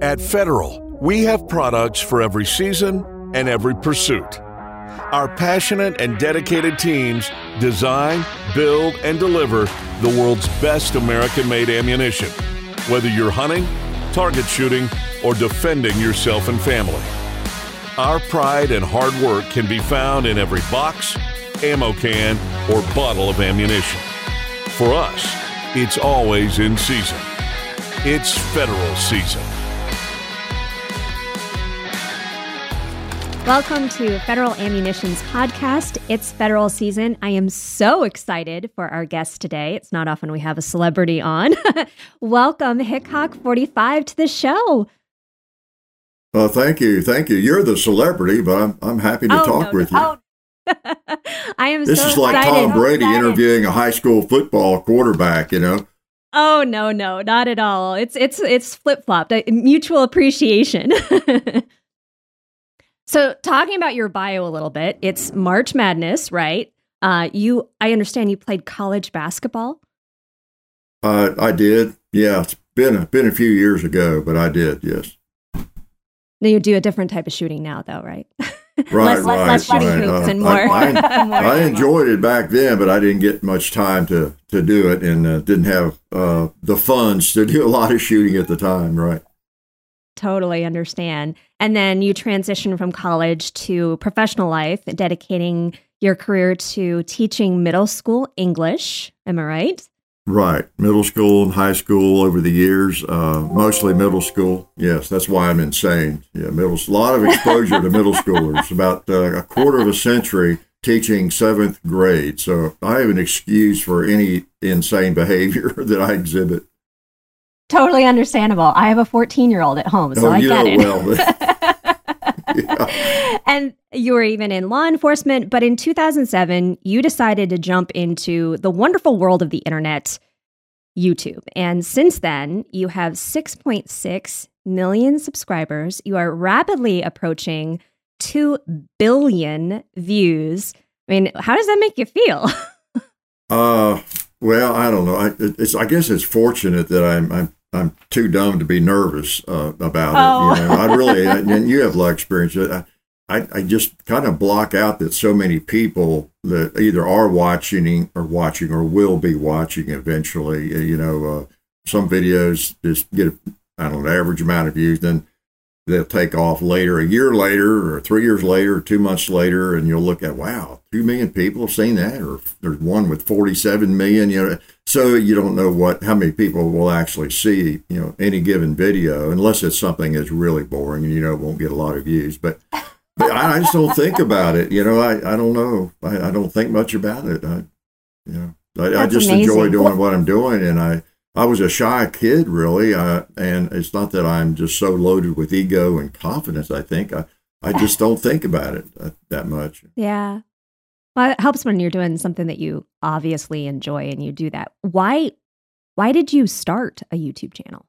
At Federal, we have products for every season and every pursuit. Our passionate and dedicated teams design, build, and deliver the world's best American made ammunition, whether you're hunting, target shooting, or defending yourself and family. Our pride and hard work can be found in every box, ammo can, or bottle of ammunition. For us, it's always in season. It's federal season. Welcome to Federal Ammunitions Podcast. It's federal season. I am so excited for our guest today. It's not often we have a celebrity on. Welcome, Hickok 45, to the show. Well, thank you. Thank you. You're the celebrity, but I'm, I'm happy to Oh, talk no, with no. you. Oh. I am This so is like excited. Tom Brady Excited. interviewing a high school football quarterback, you know? Oh no, no, not at all. It's it's it's flip flopped. Uh, mutual appreciation. so, talking about your bio a little bit, it's March Madness, right? Uh, you, I understand you played college basketball. Uh, I did. Yeah, it's been a, been a few years ago, but I did, yes. Now you do a different type of shooting now, though, right? Right, less, right, less right. Uh, and I- more. I- more I enjoyed it back then, but I didn't get much time to, to do it and uh, didn't have uh, the funds to do a lot of shooting at the time, right? Totally understand. And then you transition from college to professional life, dedicating your career to teaching middle school English. Am I right? Right. Middle school and high school over the years, uh, mostly middle school. Yes, that's why I'm insane. Yeah, middle, a lot of exposure to middle schoolers, about uh, a quarter of a century teaching seventh grade. So I have an excuse for any insane behavior that I exhibit. Totally understandable. I have a 14 year old at home, so oh, I get it. well. yeah. and you were even in law enforcement, but in 2007, you decided to jump into the wonderful world of the internet, YouTube. And since then, you have 6.6 million subscribers. You are rapidly approaching 2 billion views. I mean, how does that make you feel? Uh, well, I don't know. I, it's, I guess it's fortunate that I'm, I'm, I'm too dumb to be nervous uh, about Oh. it. You know, I really, and you have a lot of experience. I, I, I just kind of block out that so many people that either are watching or watching or will be watching eventually. You know, uh, some videos just get, I don't know, average amount of views, then they'll take off later, a year later, or three years later, or two months later, and you'll look at, wow, two million people have seen that, or there's one with 47 million, you know. So you don't know what, how many people will actually see, you know, any given video, unless it's something that's really boring and you know won't get a lot of views. But, but I, just don't think about it, you know. I, I don't know. I, I don't think much about it. I, you know, I, I just enjoy doing what I'm doing, and I, I was a shy kid, really, uh, and it's not that I'm just so loaded with ego and confidence. I think I, I just don't think about it uh, that much. Yeah. Well, it helps when you're doing something that you obviously enjoy and you do that. Why why did you start a YouTube channel?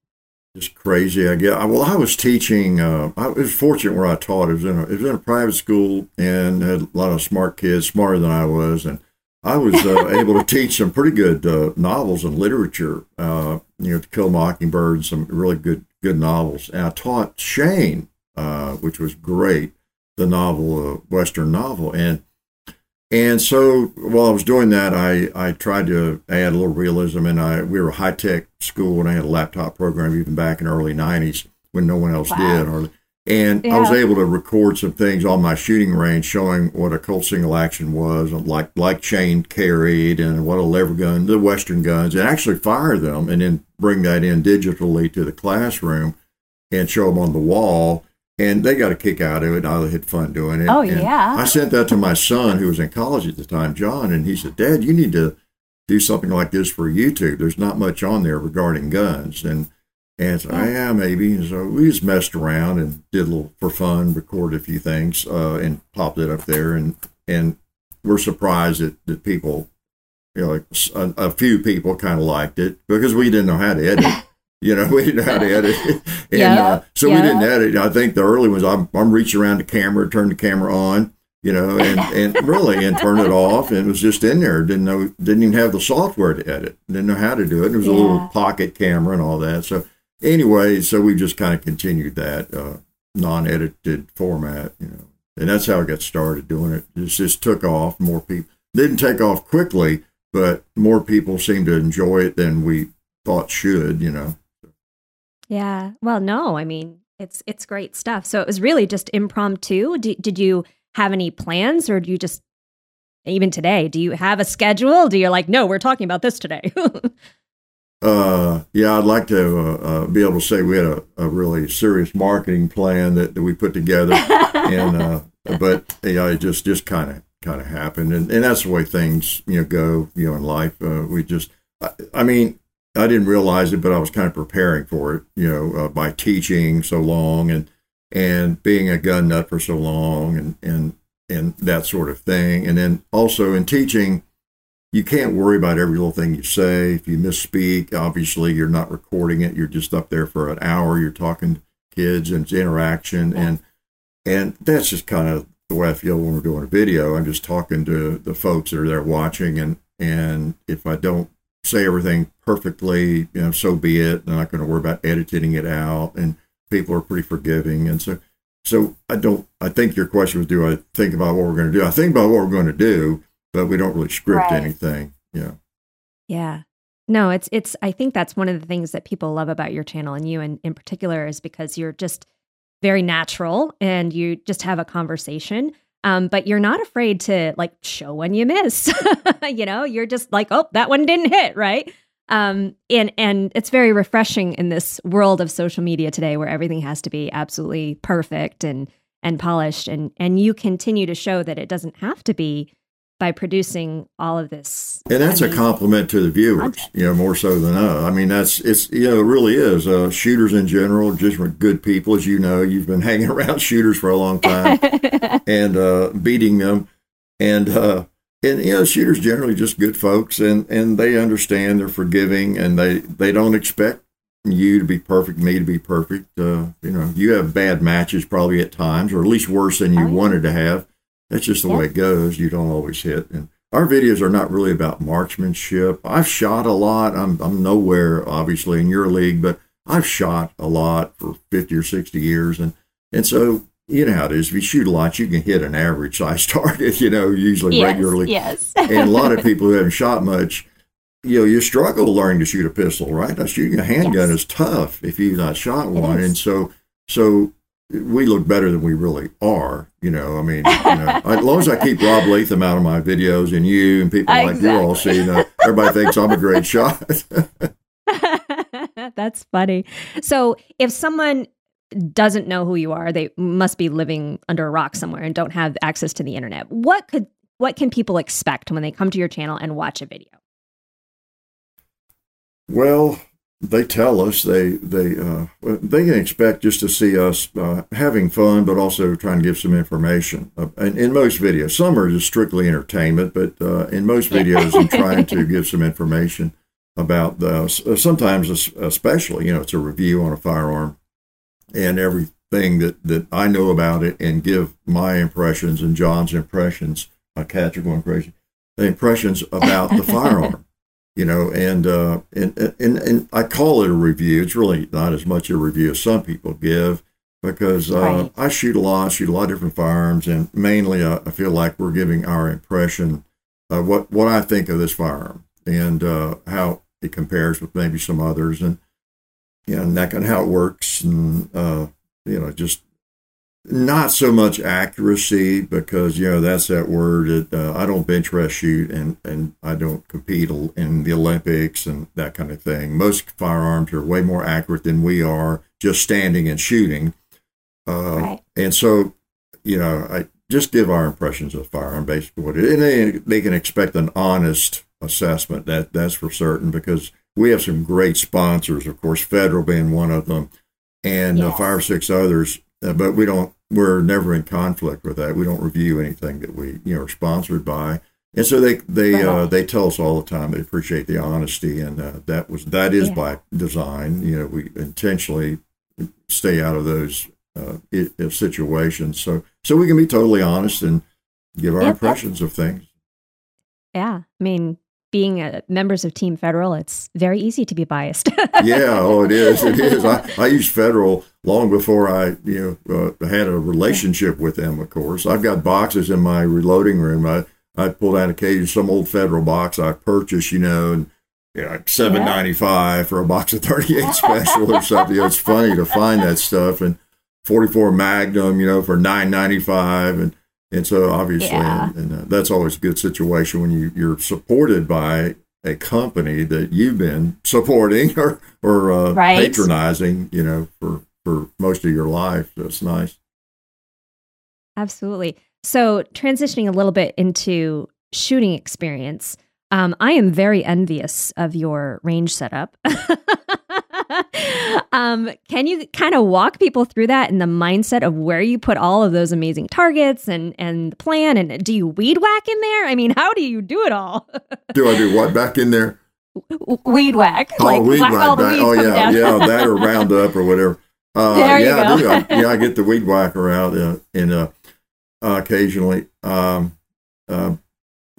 Just crazy, I guess. Well, I was teaching. Uh, I was fortunate where I taught. It was in a, it was in a private school and had a lot of smart kids, smarter than I was, and I was uh, able to teach some pretty good uh, novels and literature. Uh, you know, To Kill Mockingbird, some really good good novels. And I taught Shane, uh, which was great, the novel, uh, Western novel, and and so while I was doing that, I, I tried to add a little realism, and I we were a high tech school, and I had a laptop program even back in the early '90s when no one else Wow. did. Or, and I was able to record some things on my shooting range showing what a Colt single action was, like like Shane carried, and what a lever gun, the Western guns, and actually fire them, and then bring that in digitally to the classroom and show them on the wall. And they got a kick out of it. I had fun doing it. Oh, And yeah. I sent that to my son, who was in college at the time, John, and he said, "Dad, you need to do something like this for YouTube. There's not much on there regarding guns." And and so, yeah, maybe. And so we just messed around and did a little for fun, recorded a few things, uh, and popped it up there. And and we're surprised that, that people, you know, like a, a few people kind of liked it because we didn't know how to edit. You know, we didn't know how to edit. and Yeah, uh, so yeah. we didn't edit. I think the early ones, I'm, I'm reaching around the camera, turn the camera on, you know, and, and really, and turn it off. And it was just in there. Didn't know, didn't even have the software to edit. Didn't know how to do it. It was a little pocket camera and all that. So anyway, so we just kind of continued that uh, non-edited format, you know, and that's how I got started doing it. It just took off. More people didn't take off quickly, but more people seemed to enjoy it than we thought should, you know. Yeah. Well, no, I mean, it's it's great stuff. So it was really just impromptu. D- did you have any plans or do you just even today, do you have a schedule? Do you like, no, we're talking about this today? uh, yeah, I'd like to uh, uh, be able to say we had a, a really serious marketing plan that, that we put together, and uh, but you know, it just just kind of kind of happened, and, and that's the way things you know go, you know, in life. Uh, we just, I, I, mean, I didn't realize it, but I was kind of preparing for it, you know, uh, by teaching so long and and being a gun nut for so long, and and and that sort of thing. And then also in teaching, you can't worry about every little thing you say. If you misspeak, obviously you're not recording it. You're just up there for an hour. You're talking to kids and it's interaction, and and that's just kind of the way I feel when we're doing a video. I'm just talking to the folks that are there watching, and and if I don't say everything perfectly, you know, so be it. I'm not going to worry about editing it out, and people are pretty forgiving, and so so I don't. I think your question was, do I think about what we're going to do? I think about what we're going to do, but we don't really script right. anything. Yeah. Yeah. No, it's it's. I think that's one of the things that people love about your channel and you, in in particular, is because you're just very natural and you just have a conversation. Um, but you're not afraid to like show when you miss. you know, you're just like, oh, that one didn't hit, right? Um, and and it's very refreshing in this world of social media today, where everything has to be absolutely perfect and and polished, and and you continue to show that it doesn't have to be by producing all of this. And that's a compliment to the viewers, you know, more so than us. I mean, that's it's you know, it really is. Uh, shooters in general, just good people, as you know. You've been hanging around shooters for a long time and uh, beating them, and uh, and you know shooters generally just good folks and and they understand they're forgiving and they they don't expect you to be perfect me to be perfect uh, you know you have bad matches probably at times or at least worse than you oh, wanted to have that's just the way it goes you don't always hit and our videos are not really about marksmanship i've shot a lot i'm, I'm nowhere obviously in your league but i've shot a lot for 50 or 60 years and and so you know how it is. If you shoot a lot, you can hit an average size target, you know, usually yes, regularly. Yes. and a lot of people who haven't shot much, you know, you struggle learning to shoot a pistol, right? Now, shooting a handgun yes. is tough if you've not shot one. And so, so we look better than we really are. You know, I mean, you know, as long as I keep Rob Latham out of my videos and you and people exactly. like you all see, you know, everybody thinks I'm a great shot. That's funny. So if someone doesn't know who you are, they must be living under a rock somewhere and don't have access to the internet. What could what can people expect when they come to your channel and watch a video? Well, they tell us they they uh, they can expect just to see us uh, having fun, but also trying to give some information. Uh, and in most videos, some are just strictly entertainment, but uh, in most videos, I'm trying to give some information about the. Sometimes, especially, you know, it's a review on a firearm and everything that, that I know about it and give my impressions and John's impressions, my catchable impression, the impressions about the firearm. You know, and, uh, and and and I call it a review. It's really not as much a review as some people give because uh, right. I shoot a lot, I shoot a lot of different firearms, and mainly uh, I feel like we're giving our impression of what what I think of this firearm and uh, how it compares with maybe some others, and you know, neck and how it works, and uh, you know, just not so much accuracy because you know that's that word. That, uh, I don't bench press shoot, and and I don't compete in the Olympics and that kind of thing. Most firearms are way more accurate than we are just standing and shooting. Uh, right. And so, you know, I just give our impressions of firearm basically what it is. And they, they can expect an honest assessment. That that's for certain because we have some great sponsors, of course, Federal being one of them, and uh, yes. uh, five or six others. Uh, but we don't. We're never in conflict with that. We don't review anything that we you know are sponsored by. And so they they uh, they tell us all the time they appreciate the honesty, and uh, that was that is yeah. by design. You know, we intentionally stay out of those uh, situations, so so we can be totally honest and give our yep. impressions of things. Yeah, I mean, being a, members of Team Federal, it's very easy to be biased. yeah, oh, it is. It is. I, I used Federal long before I, you know, uh, had a relationship with them. Of course, I've got boxes in my reloading room. I I pull out occasionally some old Federal box I purchased, you know, and you know, seven ninety five for a box of thirty eight special or something. You know, it's funny to find that stuff and forty four Magnum, you know, for nine ninety five and and so obviously, yeah. and, and uh, that's always a good situation when you, you're supported by a company that you've been supporting or, or uh, right. patronizing, you know, for, for most of your life. That's nice. Absolutely. So transitioning a little bit into shooting experience, um, I am very envious of your range setup. um, can you kind of walk people through that and the mindset of where you put all of those amazing targets and and the plan? And do you weed whack in there? I mean, how do you do it all? do I do what back in there? Weed whack. Oh, like, weed whack. oh yeah, yeah, that or Roundup or whatever. Uh, there yeah, you go. I do. I, yeah, I get the weed whacker out uh, and uh, occasionally. Um, uh,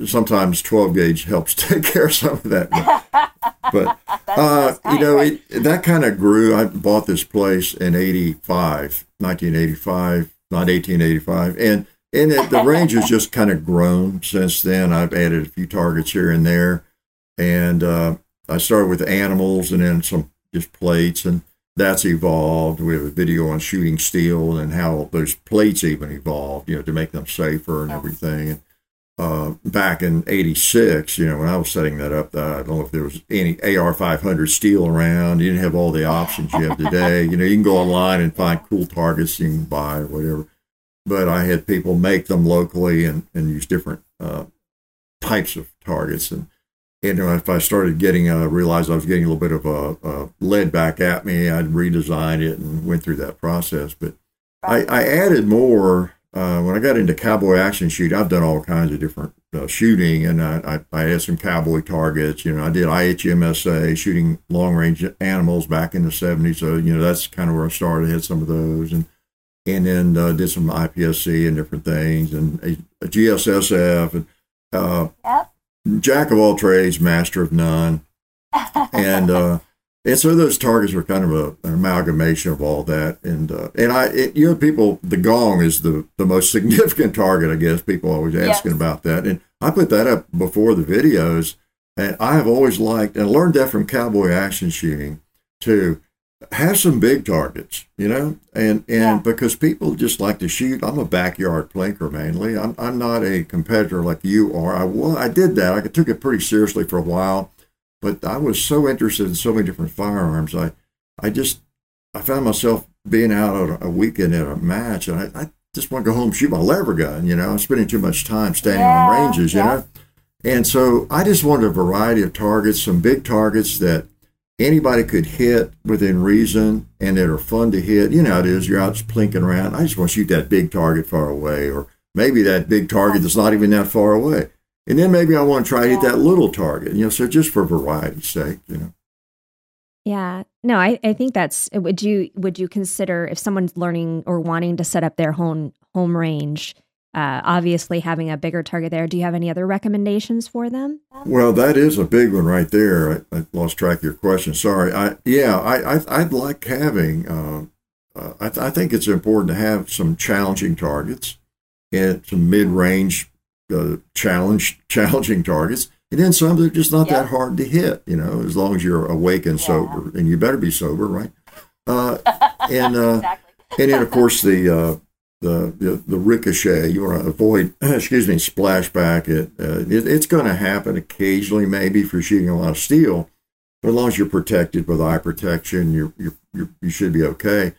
sometimes 12 gauge helps take care of some of that. But, but uh, you know, it, that kind of grew. I bought this place in 85, 1985, not 1885. And, and it, the range has just kind of grown since then. I've added a few targets here and there. And uh, I started with animals and then some just plates. And that's evolved. We have a video on shooting steel and how those plates even evolved, you know, to make them safer and everything. And, uh, back in 86, you know, when I was setting that up, I don't know if there was any AR 500 steel around. You didn't have all the options you have today. you know, you can go online and find cool targets you can buy or whatever. But I had people make them locally and, and use different uh, types of targets. And, and if I started getting, uh, realized I was getting a little bit of a, a lead back at me, I'd redesign it and went through that process. But I, I added more uh, when I got into cowboy action shooting, I've done all kinds of different uh, shooting, and I, I, I, had some cowboy targets. You know, I did IHMSA shooting long range animals back in the '70s. So you know, that's kind of where I started. I had some of those, and and then uh, did some IPSC and different things, and a, a GSSF, and uh, yep. Jack of all trades, master of none, and uh, and so those targets are kind of a, an amalgamation of all that. And uh, and I, it, you know, people, the gong is the, the most significant target, I guess. People always asking yes. about that. And I put that up before the videos. And I have always liked and learned that from cowboy action shooting to have some big targets, you know, and and yeah. because people just like to shoot. I'm a backyard plinker mainly. I'm I'm not a competitor like you are. I well, I did that. I took it pretty seriously for a while but I was so interested in so many different firearms. I, I just, I found myself being out on a weekend at a match, and I, I just want to go home and shoot my lever gun. You know, I'm spending too much time standing yeah, on ranges. You yeah. know, and so I just wanted a variety of targets, some big targets that anybody could hit within reason and that are fun to hit. You know, it is you're out plinking around. I just want to shoot that big target far away, or maybe that big target that's not even that far away. And then maybe I want to try to hit that little target, you know, so just for variety's sake, you know. Yeah. No, I, I think that's would you would you consider if someone's learning or wanting to set up their home home range, uh, obviously having a bigger target there, do you have any other recommendations for them? Well, that is a big one right there. I, I lost track of your question. Sorry. I yeah, I, I would like having uh, uh, I, th- I think it's important to have some challenging targets and some mid-range uh, challenge challenging targets, and then some that are just not yeah. that hard to hit. You know, as long as you're awake and yeah. sober, and you better be sober, right? Uh, and uh, exactly. and then of course the, uh, the the the ricochet. You want to avoid, excuse me, splashback. It, uh, it it's going to happen occasionally, maybe if you're shooting a lot of steel, but as long as you're protected with eye protection, you're, you're you should be okay.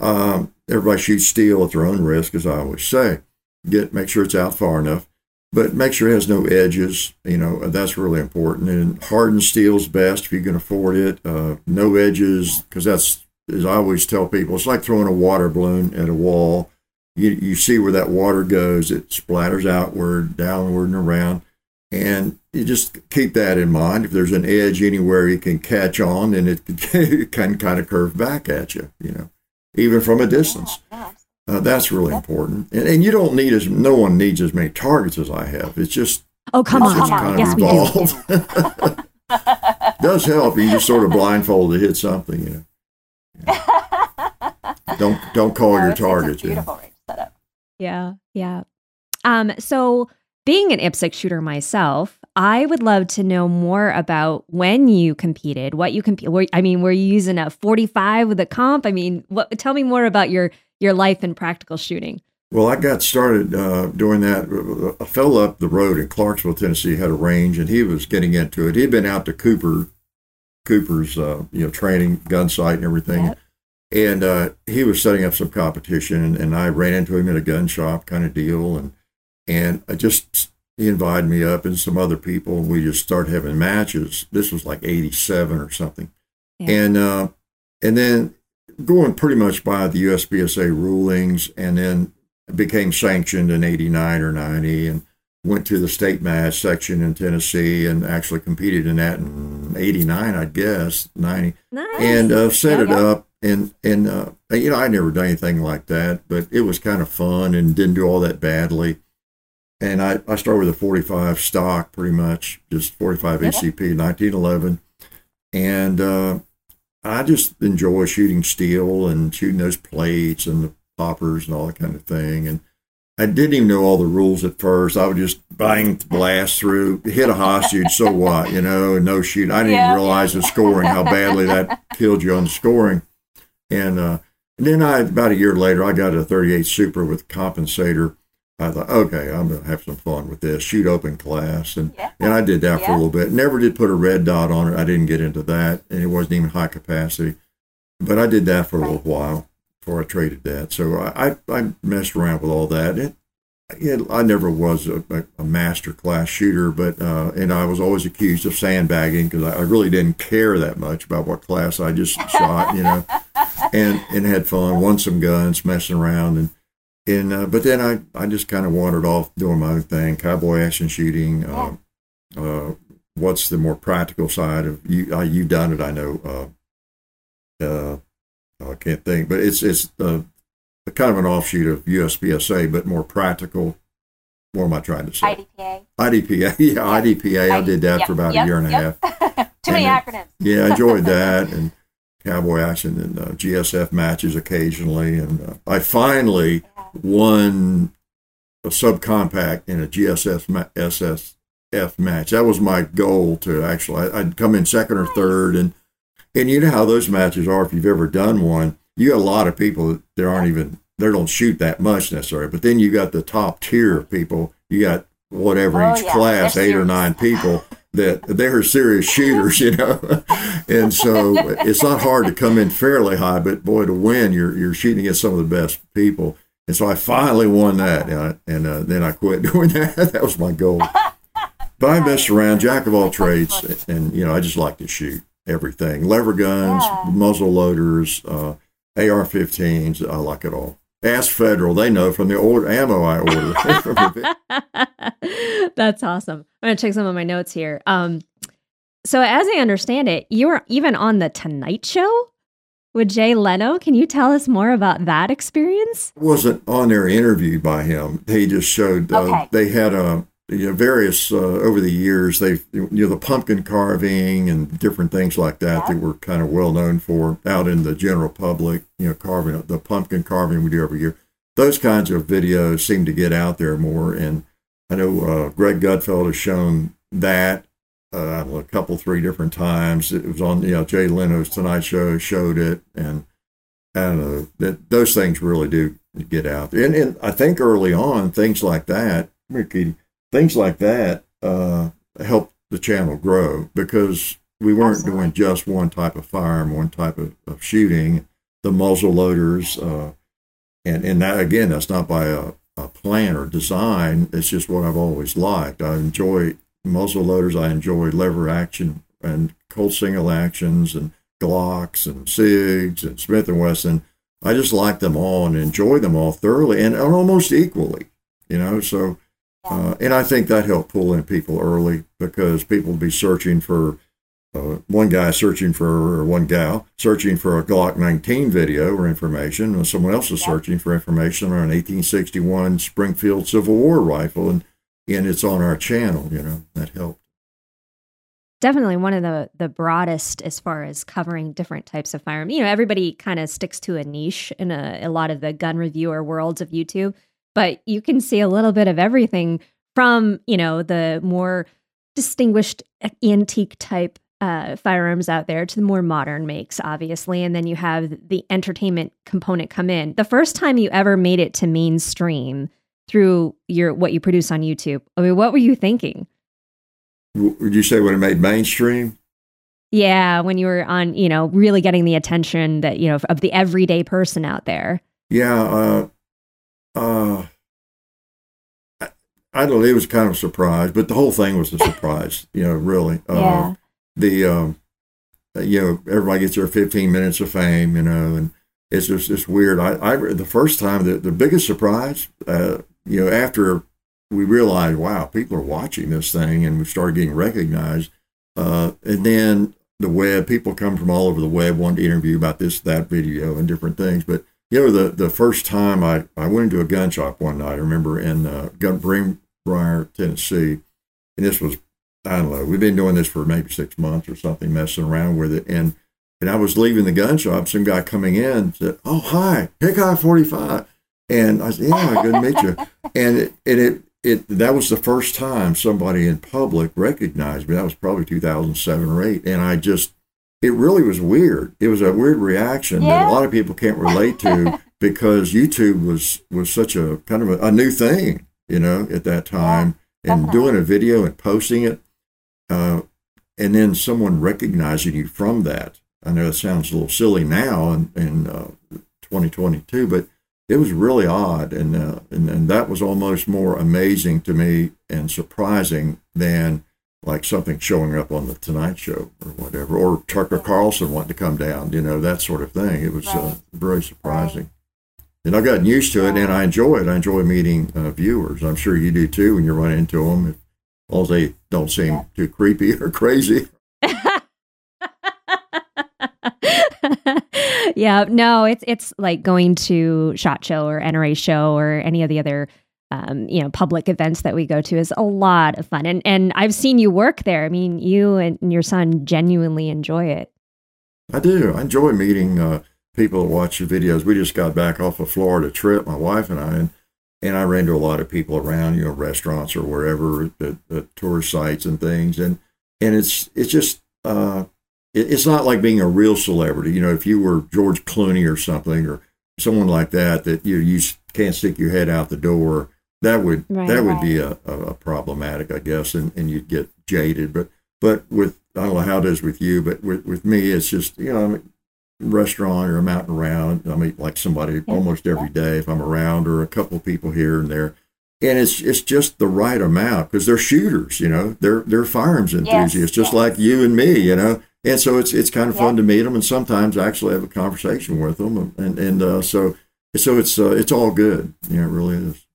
Um, everybody shoots steel at their own risk, as I always say. Get make sure it's out far enough but make sure it has no edges. You know, that's really important. And hardened steel's best if you can afford it. Uh, no edges, because that's, as I always tell people, it's like throwing a water balloon at a wall. You, you see where that water goes, it splatters outward, downward, and around. And you just keep that in mind. If there's an edge anywhere you can catch on, then it can kind of curve back at you, you know, even from a distance. Uh, that's really important. And, and you don't need as, no one needs as many targets as I have. It's just, Oh, come It's- on. it's kind of yes, we do. involved. Does help. You just sort of blindfold to hit something, you know. Don't don't call No, your it's- it's targets. you know. beautiful range setup. Yeah, yeah. Um, so being an IPSC shooter myself, I would love to know more about when you competed, what you compete. I mean, were you using a 45 with a comp? I mean, what? Tell me more about your your life in practical shooting. Well, I got started uh, doing that. A fellow up the road in Clarksville, Tennessee, had a range, and he was getting into it. He'd been out to Cooper, Cooper's, uh, you know, training Gunsite, and everything, Yep. And uh, he was setting up some competition, and, and I ran into him at a gun shop kind of deal, and and I just he invited me up and some other people, and we just started having matches. This was like '87 or something, Yeah. and uh, and then going pretty much by the USPSA rulings, and then became sanctioned in 89 or 90 and went to the state match section in Tennessee and actually competed in that in 89, I guess, 90, Nice. and uh, set Yeah, it yeah. up. And, and uh, you know, I never done anything like that, but it was kind of fun and didn't do all that badly. And I, I started with a 45 stock, pretty much, just 45 Yeah. ACP, 1911. And uh, I just enjoy shooting steel and shooting those plates and the poppers and all that kind of thing. And I didn't even know all the rules at first. I would just bang, blast through, hit a hostage, so what, you know, no shoot. I didn't Yeah. even realize the scoring, how badly that killed you on the scoring. And, uh, and then I, about a year later, I got a 38 Super with compensator. I thought, okay, I'm going to have some fun with this, shoot open class. And, Yeah. and I did that for a little bit. Never did put a red dot on it. I didn't get into that. And it wasn't even high capacity. But I did that for a little while before I traded that. So I, I, I messed around with all that. It, it, I never was a, a, a master class shooter, but uh, and I was always accused of sandbagging because I, I really didn't care that much about what class I just shot, you know, and and had fun, won some guns, messing around, and and uh, but then I I just kind of wandered off doing my own thing, cowboy action shooting. Uh, uh, what's the more practical side of you? Uh, you've done it, I know. Uh, uh, I can't think, but it's it's uh, a kind of an offshoot of USPSA, but more practical. What am I trying to say? IDPA. IDPA, yeah, IDPA. I did that Yep, for about yep, a year and a yep. half. Too many acronyms. Yeah, I enjoyed that and cowboy action and uh, GSF matches occasionally. And uh, I finally won a subcompact in a GSF ma- SSF match. That was my goal to actually. I, I'd come in second or third, and and you know how those matches are. If you've ever done one, you got a lot of people that there aren't even they don't shoot that much necessarily. But then you got the top tier of people. You got whatever Oh, each yeah. class, They're eight or nine people that they're serious shooters, you know. and so it's not hard to come in fairly high, but boy, to win, you're you're shooting against some of the best people. And so I finally won that, and, I, and uh, then I quit doing that. that was my goal. But I messed around, jack of all trades, and you know I just like to shoot everything: lever guns, Yeah. muzzle loaders, uh, AR-15s. I like it all. Ask Federal; they know from the old ammo I order. That's awesome. I'm gonna check some of my notes here. Um, so as I understand it, you were even on the Tonight Show with Jay Leno. Can you tell us more about that experience? I wasn't on there interviewed by him. He just showed uh, Okay. they had a you know, various uh, over the years. they've you know the pumpkin carving and different things like that Yeah. that we're kind of well known for out in the general public. You know, carving the pumpkin carving we do every year. Those kinds of videos seem to get out there more. And I know uh, Greg Gutfeld has shown that. Uh, I a couple, three different times. It was on, you know, Jay Leno's Tonight Show showed it, and I don't know that those things really do get out there. And, and I think early on, things like that, here, Katie, things like that uh, helped the channel grow because we weren't Absolutely. doing just one type of firearm, one type of, of shooting. The muzzle loaders, uh, and and that again, that's not by a, a plan or design. It's just what I've always liked. I enjoy muzzle loaders. I enjoy lever action and Colt single actions and Glocks and Sigs and Smith and Wesson. I just like them all and enjoy them all thoroughly and, and almost equally. You know, so uh, and I think that helped pull in people early because people would be searching for uh, one guy searching for or one gal searching for a Glock 19 video or information, and someone else is searching for information on an 1861 Springfield Civil War rifle, and and it's on our channel. You know that helped. Definitely one of the the broadest as far as covering different types of firearms. You know, everybody kind of sticks to a niche in a, a lot of the gun reviewer worlds of YouTube, but you can see a little bit of everything from you know the more distinguished antique type uh, firearms out there to the more modern makes, obviously. And then you have the entertainment component come in. The first time you ever made it to mainstream through your what you produce on YouTube, I mean, what were you thinking? Would you say when it made mainstream? Yeah, when you were on, you know, really getting the attention that you know of the everyday person out there. Yeah, uh, uh, I, I don't know. It was kind of a surprise, but the whole thing was a surprise. you know, really. Uh, yeah the um, you know everybody gets their 15 minutes of fame, you know, and it's just it's weird. I, I the first time the the biggest surprise, uh, you know, after we realized, wow, people are watching this thing, and we started getting recognized, uh, and then the web, people come from all over the web, wanting to interview about this, that video, and different things, but. You know, the, the first time I, I went into a gun shop one night, I remember in uh, Greenbrier, Tennessee, and this was I don't know. We've been doing this for maybe six months or something, messing around with it. And and I was leaving the gun shop. Some guy coming in said, "Oh, hi, Hickok 45," and I said, "Yeah, good to meet you." And it, and it it that was the first time somebody in public recognized me. That was probably 2007 or eight, and I just it really was weird. It was a weird reaction yeah. that a lot of people can't relate to because YouTube was was such a kind of a, a new thing, you know, at that time. Yeah, and doing a video and posting it uh, and then someone recognizing you from that. I know it sounds a little silly now in, in uh, 2022, but it was really odd, and, uh, and and that was almost more amazing to me and surprising than like something showing up on the Tonight Show or whatever, or Tucker Carlson wanting to come down, you know, that sort of thing. It was uh, very surprising. Right. And I've gotten used to it, and I enjoy it. I enjoy meeting uh, viewers. I'm sure you do too when you run into them all they don't seem yeah. too creepy or crazy. yeah, no, it's it's like going to Shot Show or NRA Show or any of the other um, you know public events that we go to is a lot of fun, and and I've seen you work there. I mean, you and your son genuinely enjoy it. I do. I enjoy meeting uh, people that watch your videos. We just got back off a Florida trip, my wife and I, and and I ran to a lot of people around, you know, restaurants or wherever, the, the tourist sites and things, and and it's it's just uh, it, it's not like being a real celebrity. You know, if you were George Clooney or something or someone like that, that you you can't stick your head out the door, that would right, that would right. be a, a, a, problematic, I guess, and, and you'd get jaded. But but with I don't know how it is with you, but with with me, it's just you know a restaurant or I'm out and around. I meet like somebody yeah. almost every day if I'm around, or a couple of people here and there. And it's it's just the right amount because they're shooters, you know. They're they're firearms enthusiasts, yes, just yes. like you and me, you know. And so it's it's kind of fun to meet them, and sometimes I actually have a conversation with them, and and uh, so so it's uh, it's all good. Yeah, it really is.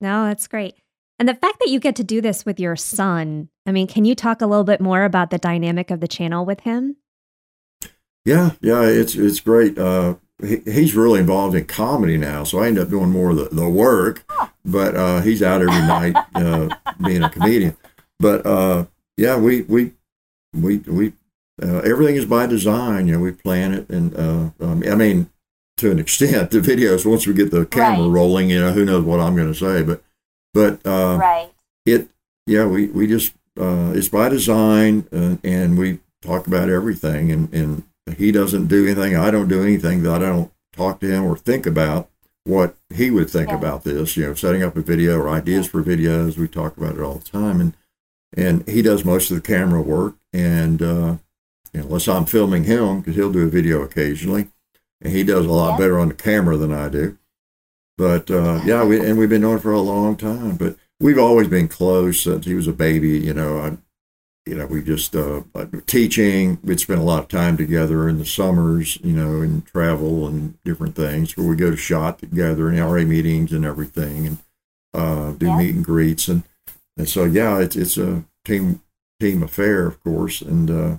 No, that's great. And the fact that you get to do this with your son, I mean, can you talk a little bit more about the dynamic of the channel with him? Yeah, yeah, it's it's great. Uh, he, he's really involved in comedy now, so I end up doing more of the, the work. But uh, he's out every night uh, being a comedian. But uh, yeah, we we we we uh, everything is by design. You know, we plan it, and uh, um, I mean, to an extent, the videos once we get the camera right. rolling, you know, who knows what I'm going to say, but but uh, right. it yeah, we we just uh, it's by design, uh, and we talk about everything, and and he doesn't do anything, I don't do anything that I don't talk to him or think about what he would think yeah. about this. You know, setting up a video or ideas for videos. We talk about it all the time, and and he does most of the camera work. And uh, unless I'm filming him, because he'll do a video occasionally, and he does a lot better on the camera than I do. But uh, yeah, we, and we've been on for a long time. But we've always been close since he was a baby. You know, I, you know, we just uh, teaching. We'd spend a lot of time together in the summers, you know, and travel and different things. Where we go to shot together and RA meetings and everything, and uh, do yeah. meet and greets, and and so yeah, it's it's a team team affair, of course, and uh,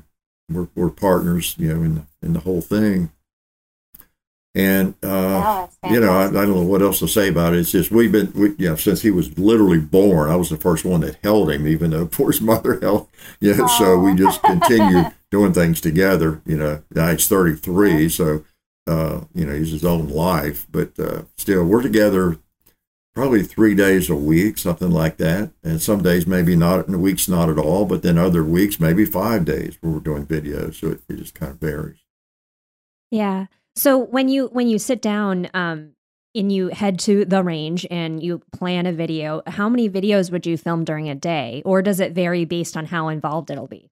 we're we're partners, you know, in in the whole thing. And uh, oh, you know, I, I, don't know what else to say about it. It's just we've been, we, you know, since he was literally born, I was the first one that held him, even though poor his mother held. Yeah, oh. so we just continue doing things together. You know, now he's 33, so uh, you know he's his own life, but uh, still, we're together probably three days a week, something like that. And some days maybe not, in weeks not at all, but then other weeks maybe five days where we're doing videos. So it, it just kind of varies. Yeah. So when you when you sit down um, and you head to the range and you plan a video, how many videos would you film during a day, or does it vary based on how involved it'll be?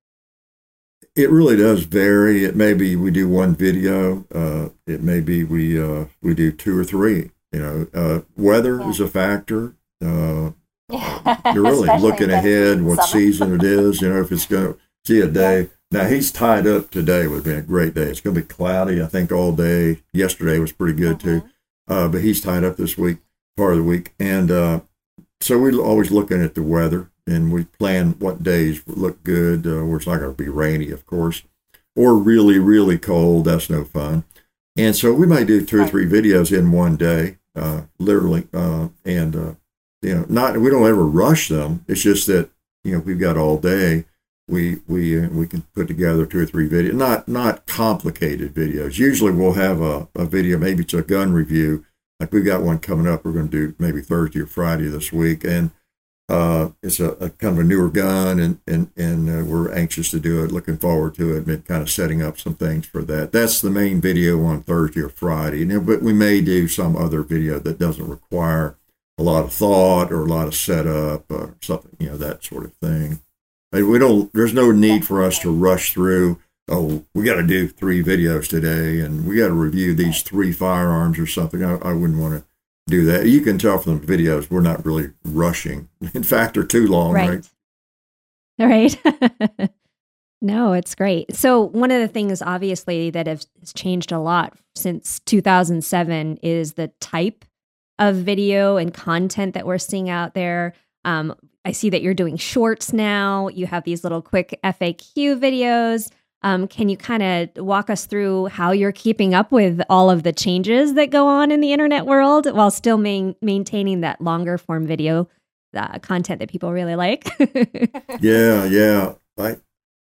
It really does vary. It may be we do one video. Uh, it may be we uh, we do two or three. You know, uh, weather yeah. is a factor. Uh, you're really looking ahead what summer. season it is. You know, if it's going to see a day now he's tied up today. Would be a great day. It's going to be cloudy, I think, all day. Yesterday was pretty good mm-hmm. too, uh, but he's tied up this week, part of the week, and uh, so we're always looking at the weather and we plan what days look good. Uh, where it's not going to be rainy, of course, or really, really cold. That's no fun. And so we might do two or three videos in one day, uh, literally, uh, and uh, you know, not we don't ever rush them. It's just that you know we've got all day we we uh, we can put together two or three videos, not not complicated videos. Usually we'll have a, a video, maybe it's a gun review. Like we've got one coming up. We're going to do maybe Thursday or Friday this week, and uh, it's a, a, kind of a newer gun, and and and uh, we're anxious to do it. Looking forward to it. Been kind of setting up some things for that. That's the main video on Thursday or Friday. Know, but we may do some other video that doesn't require a lot of thought or a lot of setup or something. You know, that sort of thing we don't. There's no need for us to rush through. Oh, we got to do three videos today, and we got to review these three firearms or something. I, I wouldn't want to do that. You can tell from the videos we're not really rushing. In fact, they're too long, right? Right. right. no, it's great. So one of the things, obviously, that has changed a lot since 2007 is the type of video and content that we're seeing out there. Um, I see that you're doing shorts now. You have these little quick FAQ videos. Um, can you kind of walk us through how you're keeping up with all of the changes that go on in the internet world while still main- maintaining that longer form video uh, content that people really like? yeah, yeah. I,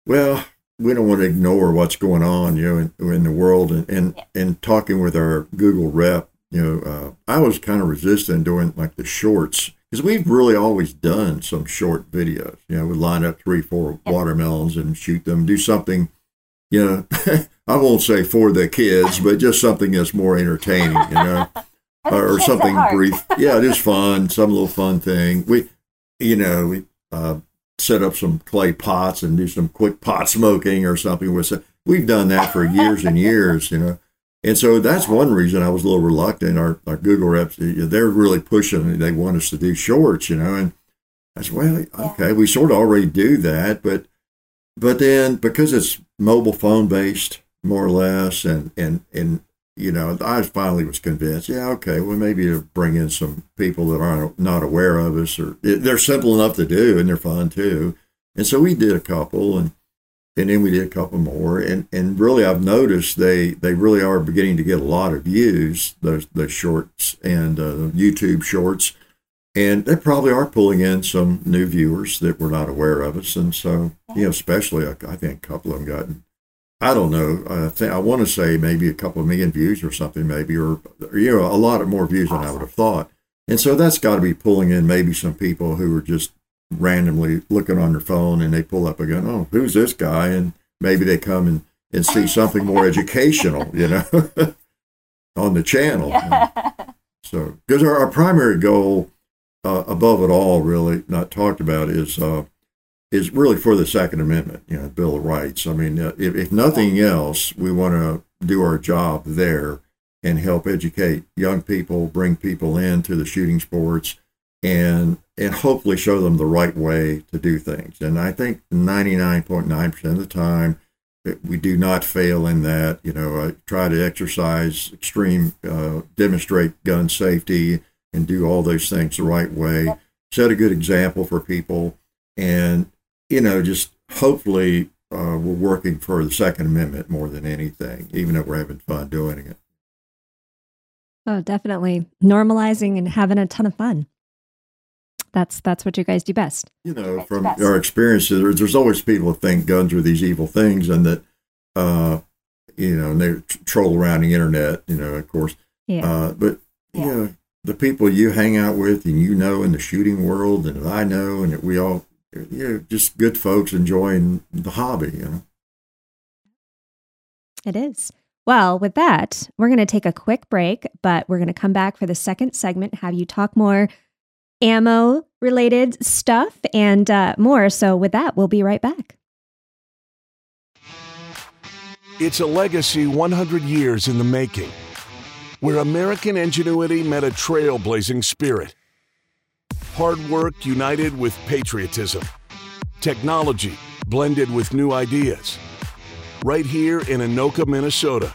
well, we don't want to ignore what's going on, you know, in, in the world. And, and, yeah. and talking with our Google rep, you know, uh, I was kind of resistant doing like the shorts because we've really always done some short videos. You know, we line up three, four watermelons and shoot them, do something, you know, I won't say for the kids, but just something that's more entertaining, you know, or, something brief. Yeah, just fun, some little fun thing. We, you know, we uh, set up some clay pots and do some quick pot smoking or something. With we've done that for years and years, you know. And so that's one reason I was a little reluctant. Our, our Google reps, they're really pushing. They want us to do shorts, you know. And I said, well, okay, we sort of already do that, but but then because it's mobile phone based, more or less, and and and you know, I finally was convinced. Yeah, okay, well, maybe to bring in some people that aren't not aware of us, or they're simple enough to do, and they're fun too. And so we did a couple, and and then we did a couple more. And and really i've noticed they they really are beginning to get a lot of views those those shorts and uh, youtube shorts. And they probably are pulling in some new viewers that were not aware of us. And so you know especially i, I think a couple of them gotten i don't know i think i want to say maybe a couple of million views or something maybe or you know a lot of more views than i would have thought. And so that's got to be pulling in maybe some people who are just randomly looking on their phone and they pull up a gun. Oh, who's this guy? And maybe they come and, and see something more educational, you know, on the channel. Yeah. So, because our, our primary goal, uh, above it all, really not talked about, is uh, is really for the Second Amendment, you know, Bill of Rights. I mean, uh, if, if nothing else, we want to do our job there and help educate young people, bring people into the shooting sports, and and hopefully show them the right way to do things. And I think 99.9% of the time, we do not fail in that. You know, I try to exercise extreme, uh, demonstrate gun safety, and do all those things the right way. Set a good example for people, and you know, just hopefully uh, we're working for the Second Amendment more than anything, even if we're having fun doing it. Oh, definitely normalizing and having a ton of fun. That's that's what you guys do best. You know, from our experiences, there's, there's always people that think guns are these evil things, and that uh, you know, and they troll around the internet. You know, of course. Yeah. Uh, but you know, the people you hang out with and you know in the shooting world, and I know, and we all, you know, just good folks enjoying the hobby. You know. It is. Well, with that, we're going to take a quick break, but we're going to come back for the second segment, have you talk more ammo related stuff and uh, more. So, with that, we'll be right back. It's a legacy 100 years in the making, where American ingenuity met a trailblazing spirit. Hard work united with patriotism, technology blended with new ideas right here in Anoka, Minnesota.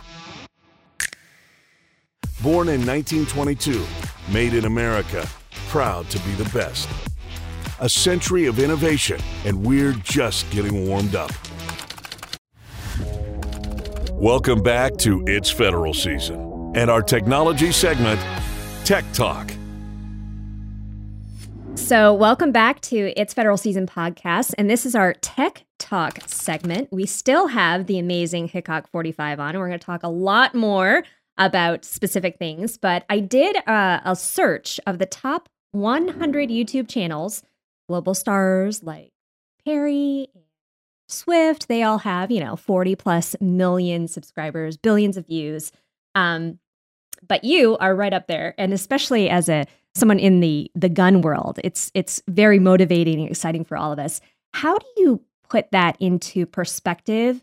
Born in 1922, made in America, proud to be the best. A century of innovation, and we're just getting warmed up. Welcome back to It's Federal Season and our technology segment, Tech Talk. So, welcome back to It's Federal Season podcast. And this is our Tech Talk segment. We still have the amazing Hickok 45 on, and we're going to talk a lot more about specific things. But I did uh, a search of the top 100 YouTube channels, global stars like Perry, Swift, they all have, you know, 40 plus million subscribers, billions of views. Um, but you are right up there. And especially as a someone in the the gun world, it's it's very motivating and exciting for all of us. How do you put that into perspective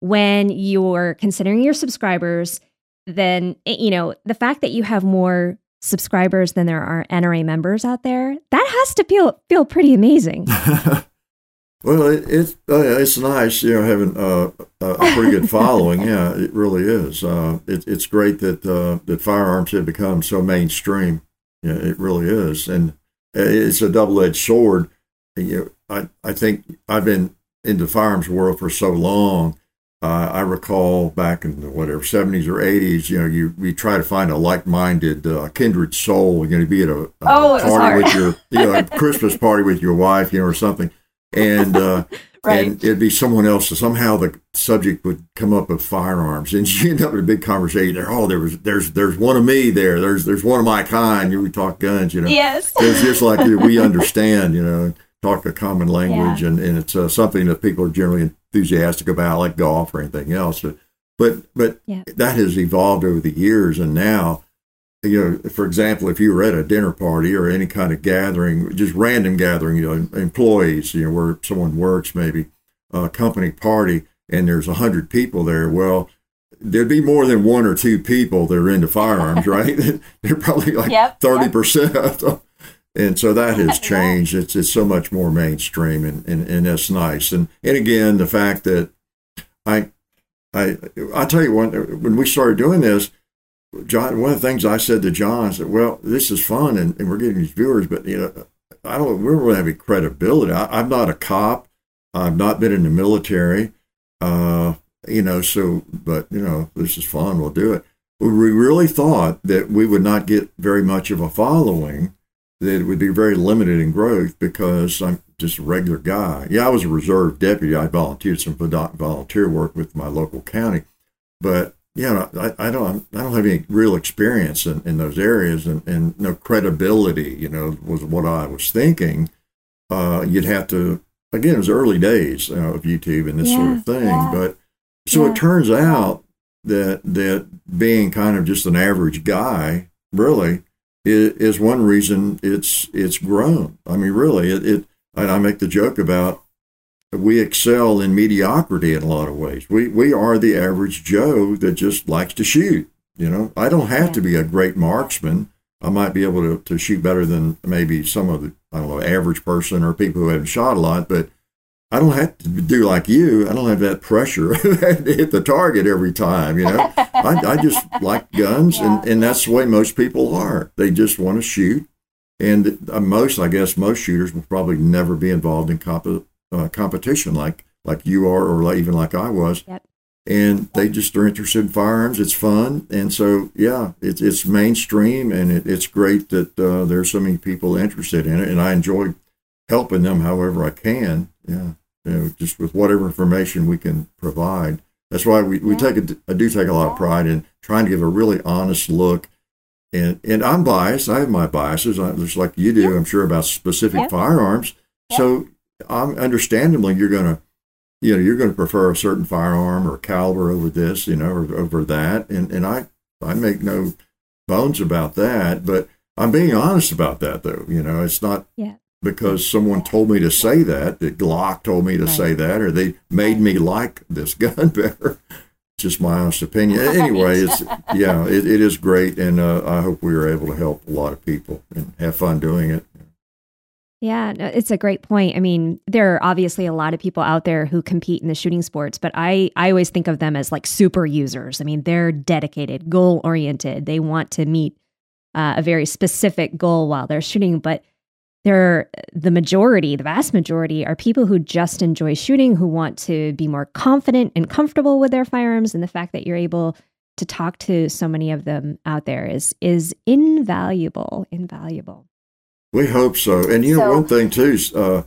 when you're considering your subscribers? Then eh, you know the fact that you have more subscribers than there are NRA members out there. That has to feel feel pretty amazing. well, it, it's uh, it's nice, you know, having uh, a pretty good following. yeah, it really is. Uh, it, it's great that uh, that firearms have become so mainstream. Yeah, it really is, and it's a double edged sword. You know, I I think I've been in the firearms world for so long uh, I recall back in the whatever 70s or 80s, you know, you we try to find a like-minded, uh, kindred soul. Going to be at a, a oh, party with your, you know, a Christmas party with your wife, you know, or something, and uh, right. and it'd be someone else. So somehow the subject would come up of firearms, and you end up in a big conversation. There, oh, there was there's there's one of me there. There's there's one of my kind. You we talk guns, you know. Yes. It's just like we understand, you know, talk a common language, yeah. and and it's uh, something that people are generally enthusiastic about, like golf or anything else. But but yeah. that has evolved over the years, and now, you know, for example, if you were at a dinner party or any kind of gathering, just random gathering, you know, employees, you know, where someone works, maybe a company party, and there's a hundred people there. Well, there'd be more than one or two people that are into firearms, right? They're probably like thirty yep, percent of them and so that has changed. It's it's so much more mainstream, and, and, and that's nice. And and again, the fact that I I I tell you what, when we started doing this, John, one of the things I said to John, I said, "Well, this is fun, and, and we're getting these viewers, but you know, I don't we don't really have any credibility. I, am not a cop. I've not been in the military, uh, you know. So, but you know, this is fun. We'll do it. We really thought that we would not get very much of a following." That it would be very limited in growth because I'm just a regular guy. Yeah, I was a reserve deputy. I volunteered some volunteer work with my local county, but yeah, I, I don't I don't have any real experience in, in those areas and, and no credibility. You know, was what I was thinking. Uh, you'd have to again. It was early days uh, of YouTube and this yeah, sort of thing, yeah. but so yeah. it turns out that that being kind of just an average guy really is one reason it's it's grown. I mean, really, it, it I make the joke about we excel in mediocrity in a lot of ways. We we are the average Joe that just likes to shoot. You know, I don't have to be a great marksman. I might be able to, to shoot better than maybe some of the I don't know average person or people who haven't shot a lot, but I don't have to do like you. I don't have that pressure to hit the target every time. You know, I, I, just like guns, yeah. and, and that's the way most people are. They just want to shoot, and uh, most, I guess, most shooters will probably never be involved in comp- uh, competition like like you are, or even like I was. Yep. and they just are interested in firearms. It's fun, and so yeah, it's it's mainstream, and it, it's great that uh, there's so many people interested in it, and I enjoy helping them however I can. Yeah, you know, just with whatever information we can provide. That's why we, we take a, I do take a lot of pride in trying to give a really honest look. And, and I'm biased. I have my biases, uh, just like you do, I'm sure, about specific firearms. So I'm understandably, you're going to you know, you're going to prefer a certain firearm or caliber over this, you know, or over that. And, and I, I make no bones about that, but I'm being honest about that though. You know, it's not yeah. Because someone told me to say that, that Glock told me to right. say that, or they made me like this gun better. It's just my honest opinion. Anyway, it's, yeah, it, it is great. And uh, I hope we were able to help a lot of people and have fun doing it. Yeah, it's a great point. I mean, there are obviously a lot of people out there who compete in the shooting sports, but I, I always think of them as like super users. I mean, they're dedicated, goal oriented. They want to meet uh, a very specific goal while they're shooting, but they're the majority, the vast majority, are people who just enjoy shooting, who want to be more confident and comfortable with their firearms. And the fact that you're able to talk to so many of them out there is is invaluable, invaluable. We hope so. And you know, so, one thing too, uh,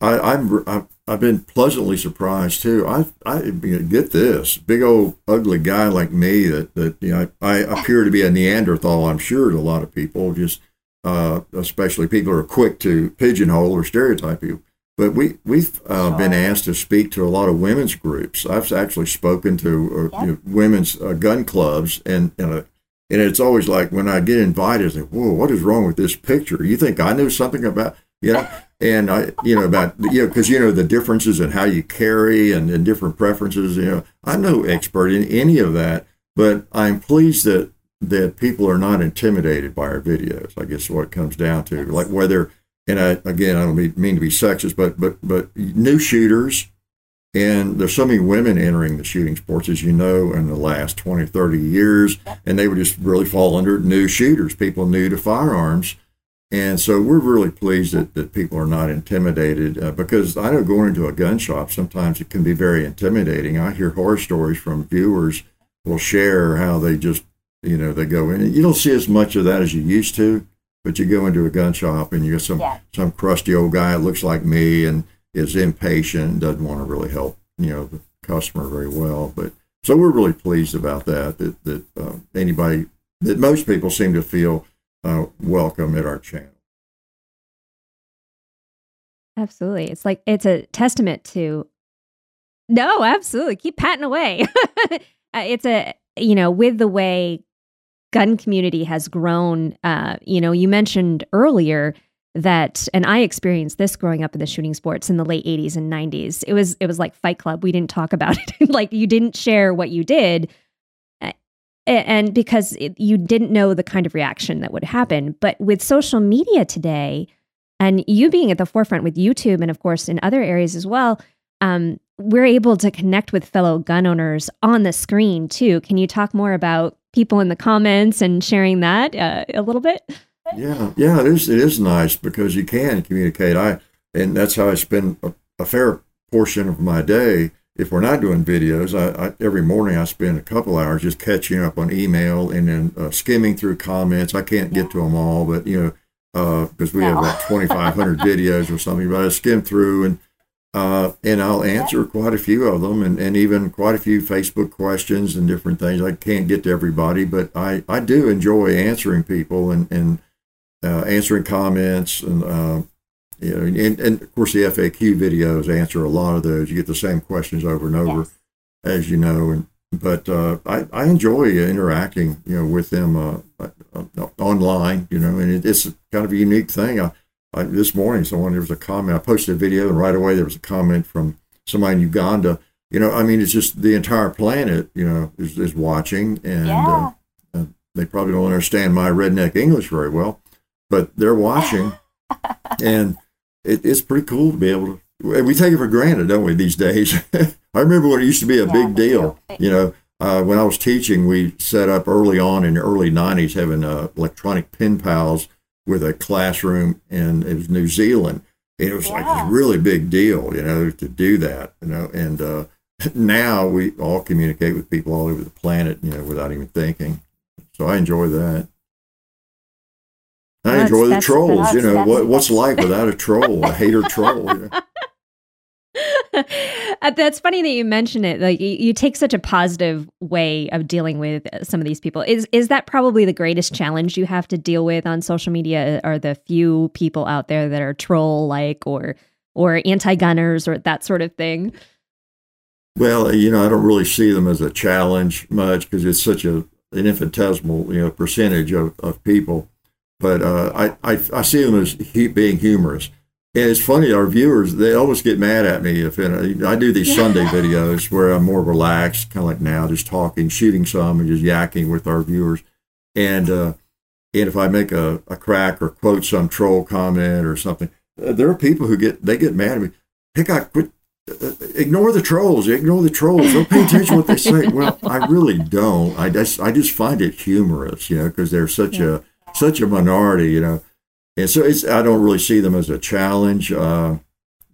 I, I'm, i have been pleasantly surprised too. I I get this big old ugly guy like me that that you know I, I appear to be a Neanderthal. I'm sure to a lot of people, just uh, especially people are quick to pigeonhole or stereotype you. But we we've uh, sure. been asked to speak to a lot of women's groups. I've actually spoken to uh, you know, women's uh, gun clubs, and you know, and it's always like when I get invited, it's like, whoa, what is wrong with this picture? You think I knew something about, you know, and I, you know, about, you know, because, you know, the differences in how you carry and, and different preferences, you know, I'm no expert in any of that, but I'm pleased that, that people are not intimidated by our videos. I guess what it comes down to, like whether, and I, again, I don't mean to be sexist, but, but, but new shooters, and there's so many women entering the shooting sports, as you know, in the last 20, 30 years. And they would just really fall under new shooters, people new to firearms. And so we're really pleased that, that people are not intimidated uh, because I know going into a gun shop, sometimes it can be very intimidating. I hear horror stories from viewers will share how they just, you know, they go in. You don't see as much of that as you used to, but you go into a gun shop and you get some, yeah. some crusty old guy that looks like me and is impatient, doesn't want to really help, you know, the customer very well. But so we're really pleased about that. That that uh, anybody, that most people seem to feel uh, welcome at our channel. Absolutely, it's like it's a testament to. No, absolutely, keep patting away. Uh, it's a you know with the way gun community has grown. Uh, you know, you mentioned earlier that and I experienced this growing up in the shooting sports in the late 80s and 90s. It was it was like Fight Club. We didn't talk about it. like you didn't share what you did and because it, you didn't know the kind of reaction that would happen. But with social media today and you being at the forefront with YouTube and of course in other areas as well, um, we're able to connect with fellow gun owners on the screen too. Can you talk more about people in the comments and sharing that uh, a little bit? Yeah, yeah, it is. It is nice because you can communicate. I and that's how I spend a, a fair portion of my day. If we're not doing videos, I, I, every morning I spend a couple hours just catching up on email and then uh, skimming through comments. I can't get to them all, but you know, because uh, we no. have about 2,500 videos or something. But I skim through and uh, and I'll answer quite a few of them, and, and even quite a few Facebook questions and different things. I can't get to everybody, but I, I do enjoy answering people and and uh, answering comments and uh, you know, and, and, of course the FAQ videos answer a lot of those. You get the same questions over and over, yes. as you know. And but uh, I, I enjoy interacting, you know, with them uh, uh, online. You know, and it, it's kind of a unique thing. I, I, this morning, someone there was a comment. I posted a video, and right away there was a comment from somebody in Uganda. You know, I mean, it's just the entire planet, you know, is, is watching, and yeah. uh, they probably don't understand my redneck English very well but they're watching, and it, it's pretty cool to be able to. We take it for granted, don't we, these days? I remember when it used to be a yeah, big deal. You know, uh, when I was teaching, we set up early on in the early 90s having uh, electronic pen pals with a classroom, and it was New Zealand. And it was yeah. like a really big deal, you know, to do that, you know, and uh, now we all communicate with people all over the planet, you know, without even thinking. So I enjoy that. I enjoy the trolls. You know what, what's life without a troll, a hater troll. You know? Uh, that's funny that you mention it. Like you, you, take such a positive way of dealing with some of these people. Is is that probably the greatest challenge you have to deal with on social media? Are the few people out there that are troll like or or anti gunners or that sort of thing? Well, you know, I don't really see them as a challenge much because it's such a an infinitesimal you know percentage of, of people. But uh, I, I I see them as being humorous and it's funny, our viewers, they always get mad at me if you know, I do these Sunday videos where I'm more relaxed, kind of like now, just talking, shooting some and just yakking with our viewers. And, uh, and if I make a, a crack or quote some troll comment or something, uh, there are people who get, they get mad at me. Hey, I quit, uh, ignore the trolls, ignore the trolls. Don't pay attention to what they say. Well, I really don't. I just, I just find it humorous, you know, because they're such yeah. a, such a minority, you know and so it's I don't really see them as a challenge. Uh,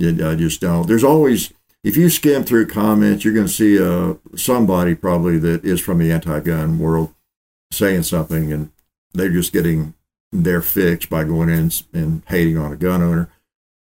I just don't. There's always if you skim through comments, you're going to see uh, somebody probably that is from the anti-gun world saying something, and they're just getting their fix by going in and hating on a gun owner.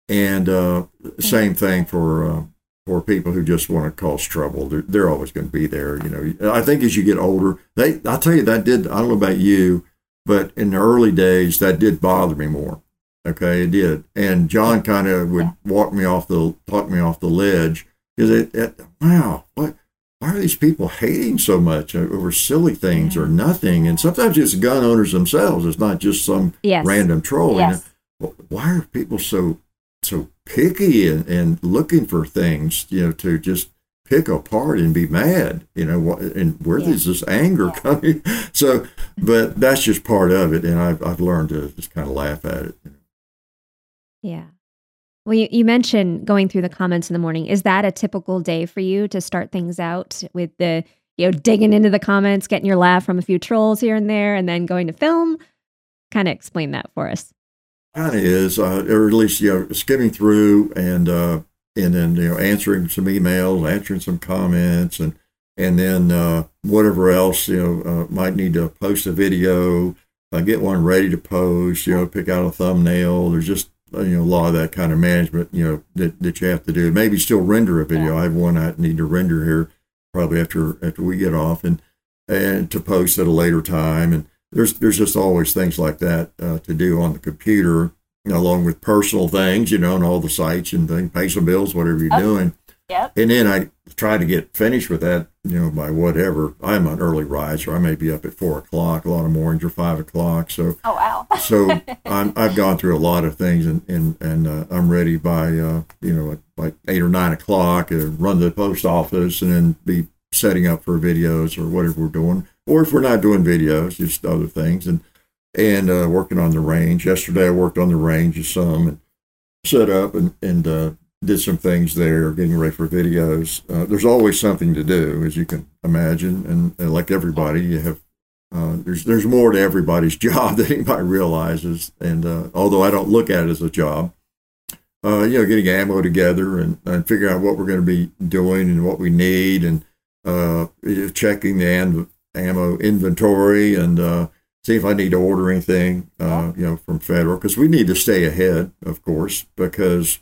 And uh, same thing for uh, for people who just want to cause trouble. They're, they're always going to be there. You know, I think as you get older, they I'll tell you that did. I don't know about you but in the early days, that did bother me more. Okay, it did. And John kind of would walk me off the talk me off the ledge because it, it, wow, what why are these people hating so much over silly things or nothing? And sometimes it's gun owners themselves. It's not just some yes. random troll. Yes. why are people so so picky and, and looking for things, you know, to just pick apart and be mad, you know, and where yeah. does this anger yeah. coming? So, but that's just part of it. And I've, I've learned to just kind of laugh at it. Yeah. Well, you, you mentioned going through the comments in the morning. Is that a typical day for you to start things out with the, you know, digging into the comments, getting your laugh from a few trolls here and there, and then going to film? Kind of explain that for us. Kind of is, uh, or at least, you know, skimming through and, uh, and then you know answering some emails, answering some comments, and and then uh, whatever else you know uh, might need to post a video, uh, get one ready to post. You know, pick out a thumbnail. There's just uh, you know a lot of that kind of management you know that, that you have to do. Maybe still render a video. Yeah. I have one I need to render here probably after after we get off and and to post at a later time and there's there's just always things like that uh, to do on the computer along with personal things, you know, and all the sites and things, pay some bills, whatever you're doing. Yep. And then I try to get finished with that, you know, by whatever. I'm an early riser. I may be up at four o'clock a lot of mornings or five o'clock. So, oh wow. so I'm, I've gone through a lot of things, and and and uh, I'm ready by uh, you know like eight or nine o'clock. to run to the post office, and then be setting up for videos or whatever we're doing. Or if we're not doing videos, just other things. And and uh, working on the range. Yesterday, I worked on the range some and set up and, and uh, did some things there, getting ready for videos. Uh, there's always something to do, as you can imagine, and, and like everybody, you have uh, there's there's more to everybody's job than anybody realizes. And uh, although I don't look at it as a job, uh, you know, getting ammo together and, and figuring out what we're going to be doing and what we need, and checking the ammo inventory and see if I need to order anything, uh, you know, from federal because we need to stay ahead, of course, because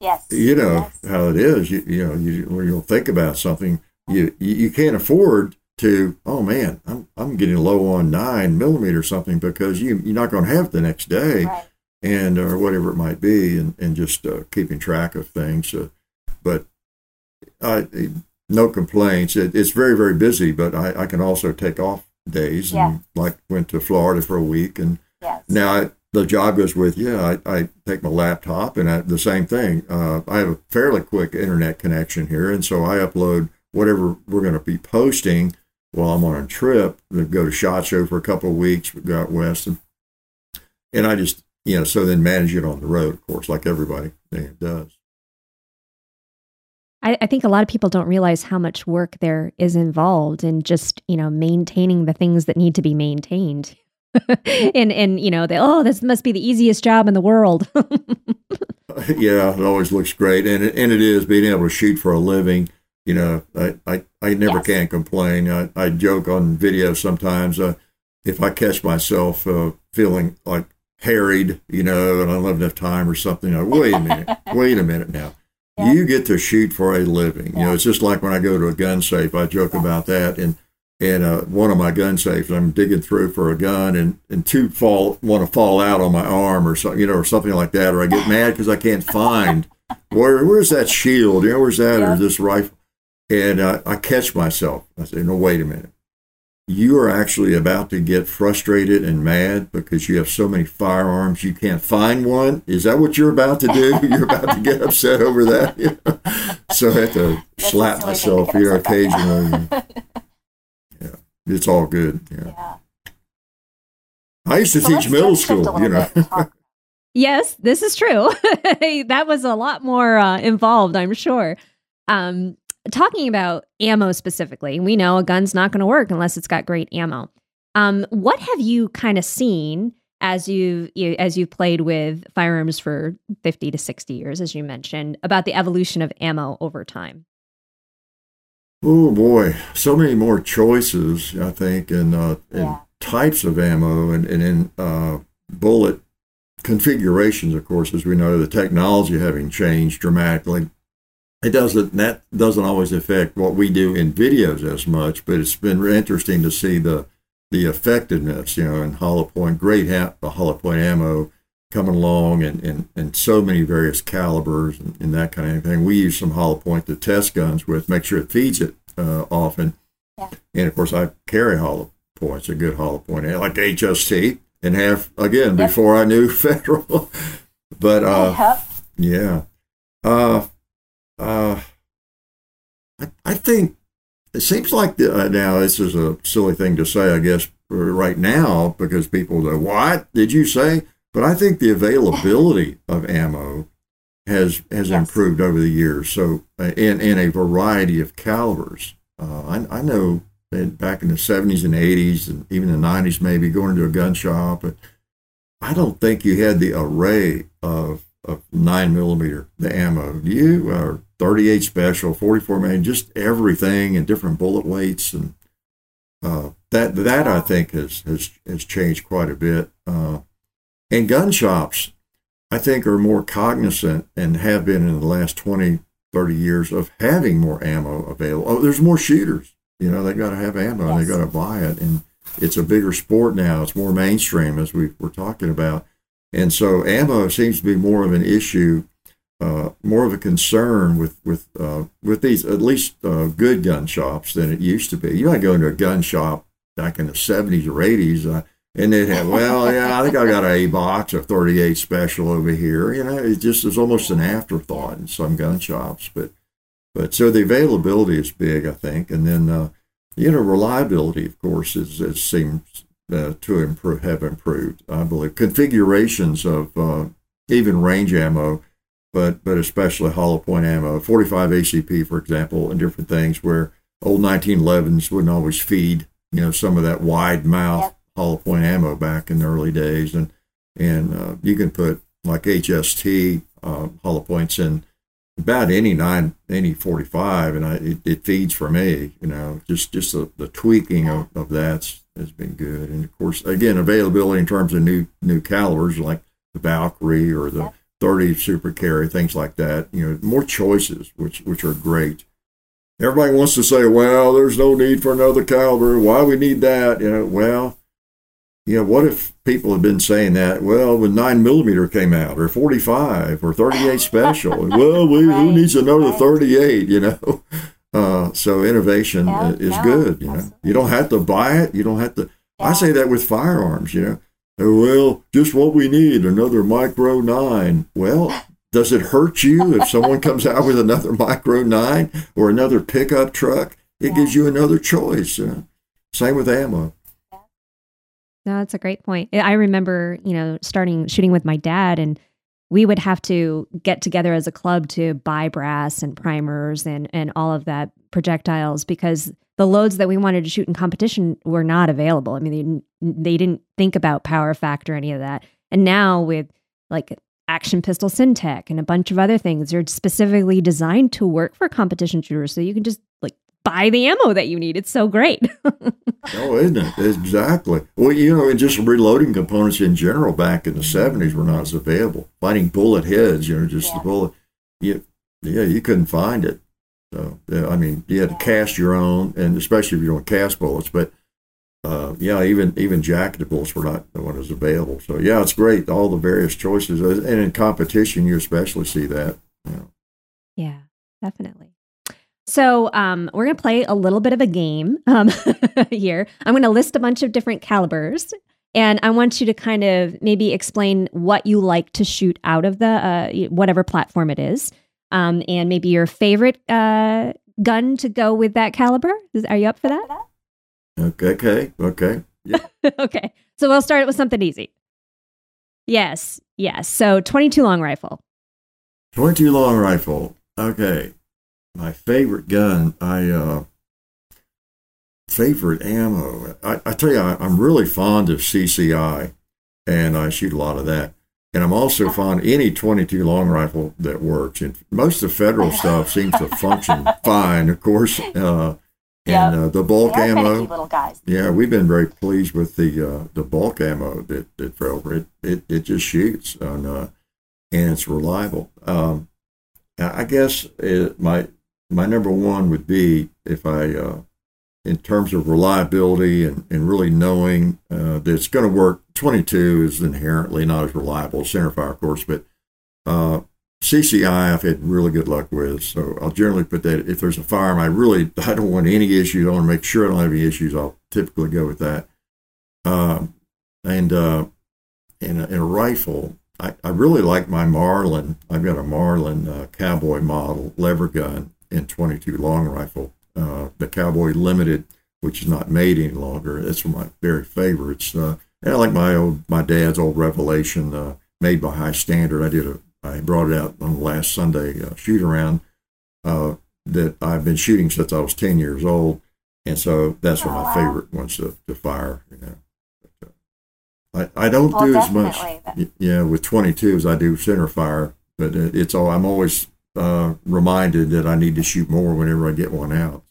yes, you know yes. how it is. You, you know, you when you'll think about something, you you can't afford to. Oh man, I'm I'm getting low on nine millimeter something because you you're not going to have it the next day, right. and or whatever it might be, and and just uh, keeping track of things. Uh, but I no complaints. It, it's very very busy, but I, I can also take off days yeah. and like went to Florida for a week and yes. now I, the job goes with you. I, I take my laptop and I, the same thing. Uh, I have a fairly quick internet connection here, and so I upload whatever we're going to be posting while I'm on a trip. We go to Shot Show for a couple of weeks. We go out west, and and I just you know so then manage it on the road, of course, like everybody does. I, I, think a lot of people don't realize how much work there is involved in just, you know, maintaining the things that need to be maintained. and and you know, they oh, this must be the easiest job in the world. yeah, it always looks great, and it, and it is being able to shoot for a living. You know, I, I, I never Yes. can complain. I, I joke on video sometimes. Uh, if I catch myself uh, feeling like harried, you know, and I don't have enough time or something, I, wait a minute, wait a minute now. Yeah. You get to shoot for a living. You know, it's just like when I go to a gun safe. I joke Yeah. about that. And and uh, one of my gun safes, I'm digging through for a gun, and, and two fall want to fall out on my arm or something, you know, or something like that, or I get mad because I can't find where where's that shield, you know, where's that Yeah. or this rifle, and uh, I catch myself. I say, no, wait a minute. You are actually about to get frustrated and mad because you have so many firearms you can't find one. Is that what you're about to do? You're about to get upset over that. So I have to That's slap silly to myself get here occasionally. yeah, it's all good. Yeah. yeah. I used to So teach middle school. You know, bit and talk- Yes, this is true. that was a lot more uh, involved, I'm sure. Um, talking about ammo specifically, we know a gun's not going to work unless it's got great ammo. Um, what have you kind of seen as you, you as you've played with firearms for 50 to 60 years, as you mentioned, about the evolution of ammo over time? oh boy, so many more choices. I think, and uh, and Yeah. types of ammo, and and in uh, bullet configurations. Of course, as we know, the technology having changed dramatically. It doesn't that doesn't always affect what we do in videos as much, but it's been interesting to see the the effectiveness, you know, in hollow point, great ha- hollow point ammo coming along and, and, and so many various calibers and, and that kind of thing. We use some hollow point to test guns with, make sure it feeds it uh, often. Yeah. And of course, I carry hollow points, a good hollow point, like HST, and have, again, Yep. before I knew federal. but uh, yeah. Uh, uh, I, I think it seems like the, uh, now this is a silly thing to say, I guess, right now, because people go, What did you say? But I think the availability of ammo has has Yes. improved over the years. So, uh, in, in a variety of calibers. Uh, I, I know that back in the 70s and 80s, and even the 90s, maybe going to a gun shop, but I don't think you had the array of of nine millimeter the ammo. You are 38 special, 44 mag, just everything and different bullet weights and uh, that that I think has has has changed quite a bit. Uh, and gun shops, I think, are more cognizant and have been in the last 20, 30 years of having more ammo available. Oh, there's more shooters. You know, they got to have ammo and Yes. they got to buy it. And it's a bigger sport now. It's more mainstream, as we were talking about. And so ammo seems to be more of an issue, uh, more of a concern with with uh, with these at least uh, good gun shops than it used to be. You might go into a gun shop back in the seventies or eighties, uh, and they'd have, well, yeah, I think I got a box of thirty eight special over here. You know, it just is almost an afterthought in some gun shops, but but so the availability is big, I think, and then uh, you know reliability, of course, is it seems uh, to improve have improved. I believe configurations of uh, even range ammo, but but especially hollow point ammo, 45 ACP, for example, and different things where old 1911s wouldn't always feed you know some of that wide mouth Yep. hollow point ammo back in the early days, and and uh, you can put like HST uh, hollow points in about any nine any 45 and I, it, it feeds for me you know just just the, the tweaking of, of that's has been good and of course again availability in terms of new new calibers like the valkyrie or the Yeah. 30 super carry things like that you know more choices which which are great everybody wants to say well there's no need for another caliber why we need that you know well you know, what if people had been saying that? Well, when nine millimeter came out, or forty-five, or thirty-eight special. well, we, who needs another right. thirty-eight? You know, uh, so innovation Yeah, is no, good. You know, absolutely. you don't have to buy it. You don't have to. I say that with firearms. You know, Oh, well, just what we need another micro nine. Well, does it hurt you if someone comes out with another micro nine or another pickup truck? It Yeah. gives you another choice. Know? Same with ammo. No, that's a great point. I remember, you know, starting shooting with my dad, and we would have to get together as a club to buy brass and primers and and all of that projectiles because the loads that we wanted to shoot in competition were not available. I mean, they didn't, they didn't think about power factor, any of that. And now with like Action Pistol Syntech and a bunch of other things. They're specifically designed to work for competition shooters, so you can just like buy the ammo that you need. It's so great. oh, isn't it? Exactly. Well, you know, and just reloading components in general back in the seventies were not as available. Finding bullet heads, you know, just yeah. the bullet. Yeah, yeah, you couldn't find it. So, yeah, I mean, you had to cast your own, and especially if you don't cast bullets. But uh, yeah, even even jacketables were not the one that's available. So yeah, it's great. All the various choices, uh, and in competition, you especially see that. Yeah, definitely. So um, we're going to play a little bit of a game um, here. I'm going to list a bunch of different calibers, and I want you to kind of maybe explain what you like to shoot out of the uh, whatever platform it is, um, and maybe your favorite uh, gun to go with that caliber. Are you up for that? Okay, okay, okay. Yeah. okay. So we'll start it with something easy. Yes, yes. So 22 long rifle. 22 long rifle. Okay. My favorite gun, I uh favorite ammo. I, I tell you, I, I'm really fond of CCI and I shoot a lot of that. And I'm also fond of any 22 long rifle that works. And most of the federal stuff seems to function fine, of course. Uh, and uh, the bulk ammo. Yeah, we've been very pleased with the uh, the bulk ammo that that Federal. It, it it just shoots on, uh, and it's reliable. Um, I guess it, my my number one would be if I, uh, in terms of reliability and, and really knowing uh, that it's going to work. Twenty two is inherently not as reliable as centerfire, of course, but uh, CCI I've had really good luck with. So I'll generally put that if there's a firearm I really I don't want any issues. I want to make sure I don't have any issues. I'll typically go with that. Um, and uh, in, a, in a rifle, I, I really like my Marlin. I've got a Marlin uh, cowboy model lever gun in 22 long rifle. Uh, the Cowboy Limited, which is not made any longer. That's one of my very favorites. Uh, and I like my old my dad's old Revelation, uh, made by High Standard. I did a I brought it out on the last Sunday uh, shoot around uh, that I've been shooting since I was 10 years old. And so that's one of my favorite ones to, to fire. You know. But, I, I don't well, do as much yeah, with 22 as I do center fire, but it's all, I'm always uh, reminded that I need to shoot more whenever I get one out.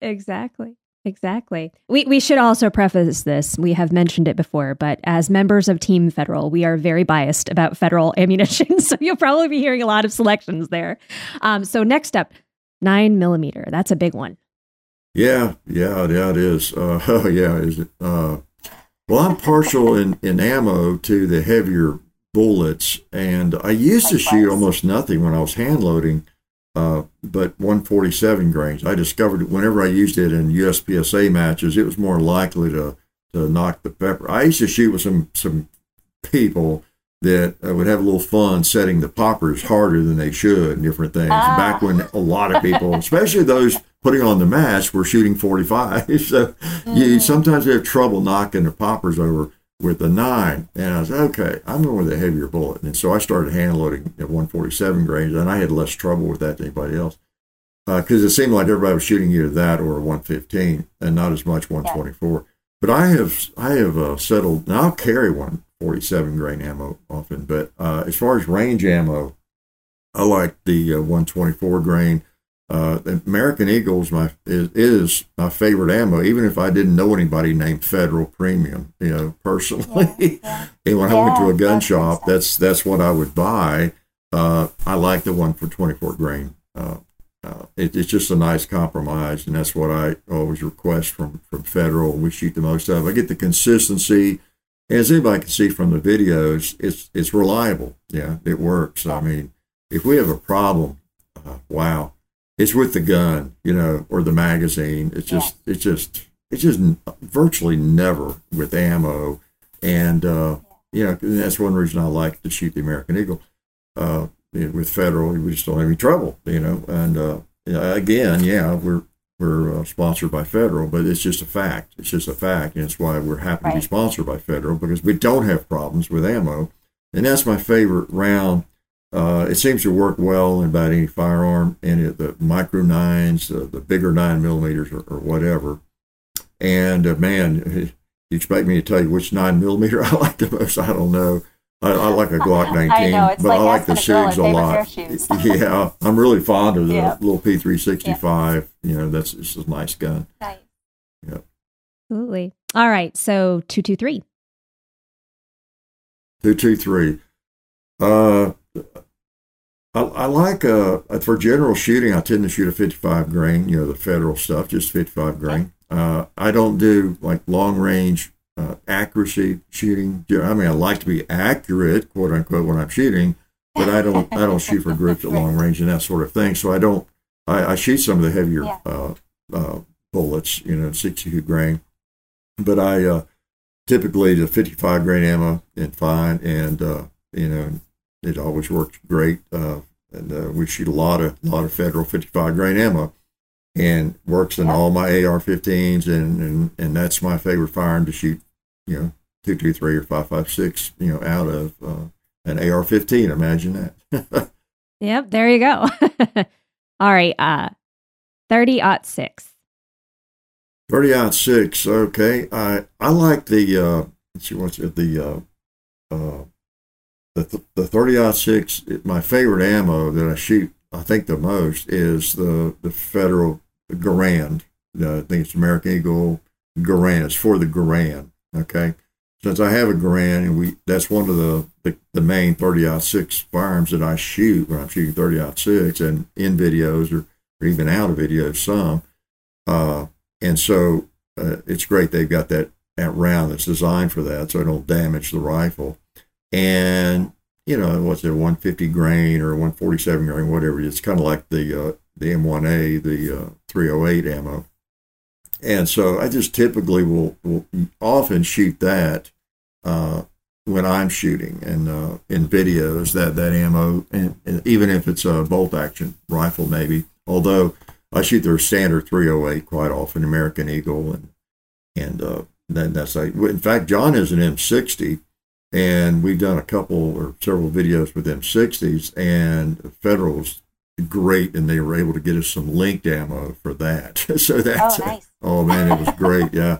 Exactly. Exactly. We we should also preface this. We have mentioned it before, but as members of Team Federal, we are very biased about federal ammunition. So you'll probably be hearing a lot of selections there. Um, so next up, nine millimeter. That's a big one. Yeah, yeah, yeah, it is. Uh, oh, yeah, is it? Uh, well, I'm partial in, in ammo to the heavier bullets, and I used to shoot almost nothing when I was hand loading. Uh, but 147 grains. I discovered whenever I used it in USPSA matches, it was more likely to, to knock the popper. I used to shoot with some some people that uh, would have a little fun setting the poppers harder than they should and different things. Ah. Back when a lot of people, especially those putting on the match, were shooting 45. so mm. you sometimes they have trouble knocking the poppers over with the nine. And I was okay, I'm going with a heavier bullet. And so I started hand loading at 147 grains, and I had less trouble with that than anybody else because uh, it seemed like everybody was shooting either that or 115 and not as much 124. Yeah. But I have I have uh, settled. Now I'll carry 147 grain ammo often, but uh, as far as range ammo, I like the uh, 124 grain. Uh, American Eagles my is, is, my favorite ammo, even if I didn't know anybody named Federal Premium, you know, personally. Yeah, yeah. and when yeah, I went to a gun shop, that's that's what I would buy. Uh, I like the one for 24 grain. Uh, uh, it, it's just a nice compromise, and that's what I always request from from Federal. We shoot the most of. I get the consistency, as anybody can see from the videos. It's it's reliable. Yeah, it works. I mean, if we have a problem, uh, wow it's with the gun, you know, or the magazine. It's just, yeah. it's just, it's just virtually never with ammo. And, uh, you know, that's one reason I like to shoot the American Eagle. Uh, with federal, we just don't have any trouble, you know. And uh, again, yeah, we're we're uh, sponsored by federal, but it's just a fact. It's just a fact, and it's why we're happy right. to be sponsored by federal because we don't have problems with ammo. And that's my favorite round uh, it seems to work well in about any firearm, and the micro nines, uh, the bigger nine millimeters, or, or whatever. And uh, man, you expect me to tell you which nine millimeter I like the most? I don't know. I, I like a Glock 19, I know, it's but like I like the asking a SIGs a lot. pair of shoes. yeah, I'm really fond of the Yeah. little P365. You know, that's it's a nice gun. Nice. Absolutely. All right. So 223. Two two three. Uh, I, I like uh for general shooting. I tend to shoot a 55 grain. You know, the federal stuff, just 55 grain. Uh, I don't do like long range uh, accuracy shooting. I mean, I like to be accurate, quote unquote, when I'm shooting, but I don't I don't shoot for groups at long range and that sort of thing. So I don't. I, I shoot some of the heavier Yeah. uh, uh, bullets, you know, 62 grain, but I uh, typically the 55 grain ammo and fine, and uh, you know, it always works great. Uh, and uh, we shoot a lot of lot of federal 55 grain ammo, and works in all my AR-15s, and, and and that's my favorite firearm to shoot. You know, two two three or five five six. You know, out of uh, an AR-15. Imagine that. Yep. There you go. All right. Uh, 30 aught six. 30 aught six. Okay. I I like the uh let's see what's it the uh uh the th- the 30 aught six my favorite ammo that I shoot I think the most is the the federal Garand. I think it's American Eagle Garand. It's for the Garand. Okay. Since I have a Garand and we that's one of the the, the main 30 aught six firearms that I shoot when I'm shooting 30 out six and in videos or, or even out of videos some. Uh and so uh, it's great they've got that, that round that's designed for that so it don't damage the rifle. And, you know, what's it, 150 grain or 147 grain, whatever. It's kind of like the uh, the M1A, the uh, 308 ammo. And so I just typically will, will often shoot that uh, when I'm shooting and uh, in videos that that ammo, and, and even if it's a bolt action rifle, maybe. Although I shoot their standard 308 quite often, American Eagle, and and uh, then that's like. In fact, John is an M60, and we've done a couple or several videos with M60s, and Federal's great, and they were able to get us some linked ammo for that. so that's Oh, nice. oh man, it was great, yeah.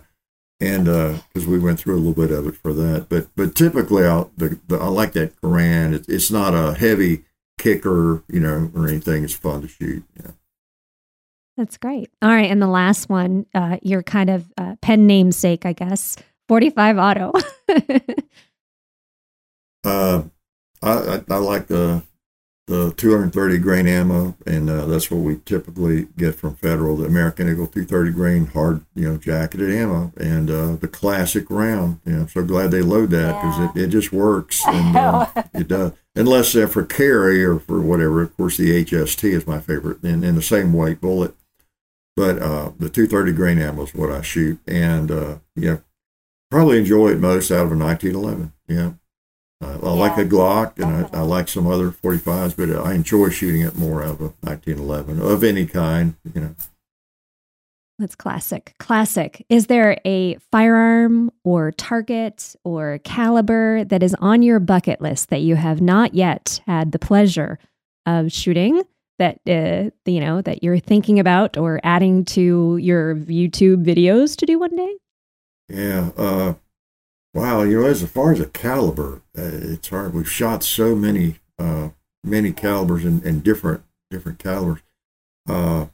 And because we went through a little bit of it for that, but but typically I the, the I like that Garand. It, it's not a heavy kicker, you know, or anything. It's fun to shoot. Yeah. That's great. All right. And the last one, uh, your kind of uh, pen namesake, I guess 45 auto. I, I, I like the the 230 grain ammo, and uh, that's what we typically get from Federal. The American Eagle 230 grain hard, you know, jacketed ammo, and uh, the classic round. You know, I'm so glad they load that because Yeah. it, it just works, and uh, it does. Unless they're for carry or for whatever. Of course, the HST is my favorite, and in the same weight bullet. But uh, the 230 grain ammo is what I shoot, and uh, yeah, probably enjoy it most out of a 1911. Yeah. Uh, I like a Glock and I, I like some other 45s, but I enjoy shooting it more of a 1911 of any kind. You know, That's classic. Classic. Is there a firearm or target or caliber that is on your bucket list that you have not yet had the pleasure of shooting that uh, you know that you're thinking about or adding to your YouTube videos to do one day? yeah. Uh, wow, you know, as far as a caliber, uh, it's hard. We've shot so many, uh, many calibers and, and different different calibers. Uh,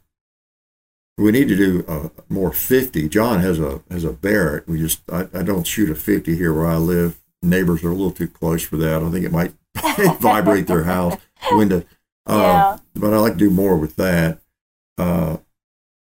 we need to do uh, more 50. John has a has a Barrett. We just I, I don't shoot a 50 here where I live. Neighbors are a little too close for that. I think it might vibrate their house window. Uh, Yeah. But I like to do more with that. Uh,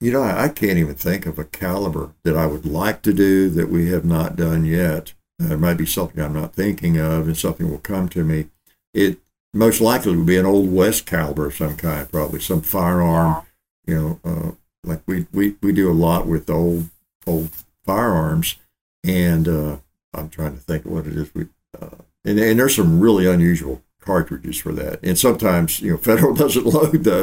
you know, I, can't even think of a caliber that I would like to do that we have not done yet. It might be something I'm not thinking of, and something will come to me. It most likely would be an old west caliber of some kind, probably some firearm. You know, uh, like we, we we do a lot with old old firearms, and uh, I'm trying to think what it is we. Uh, and, and there's some really unusual cartridges for that, and sometimes you know Federal doesn't load those.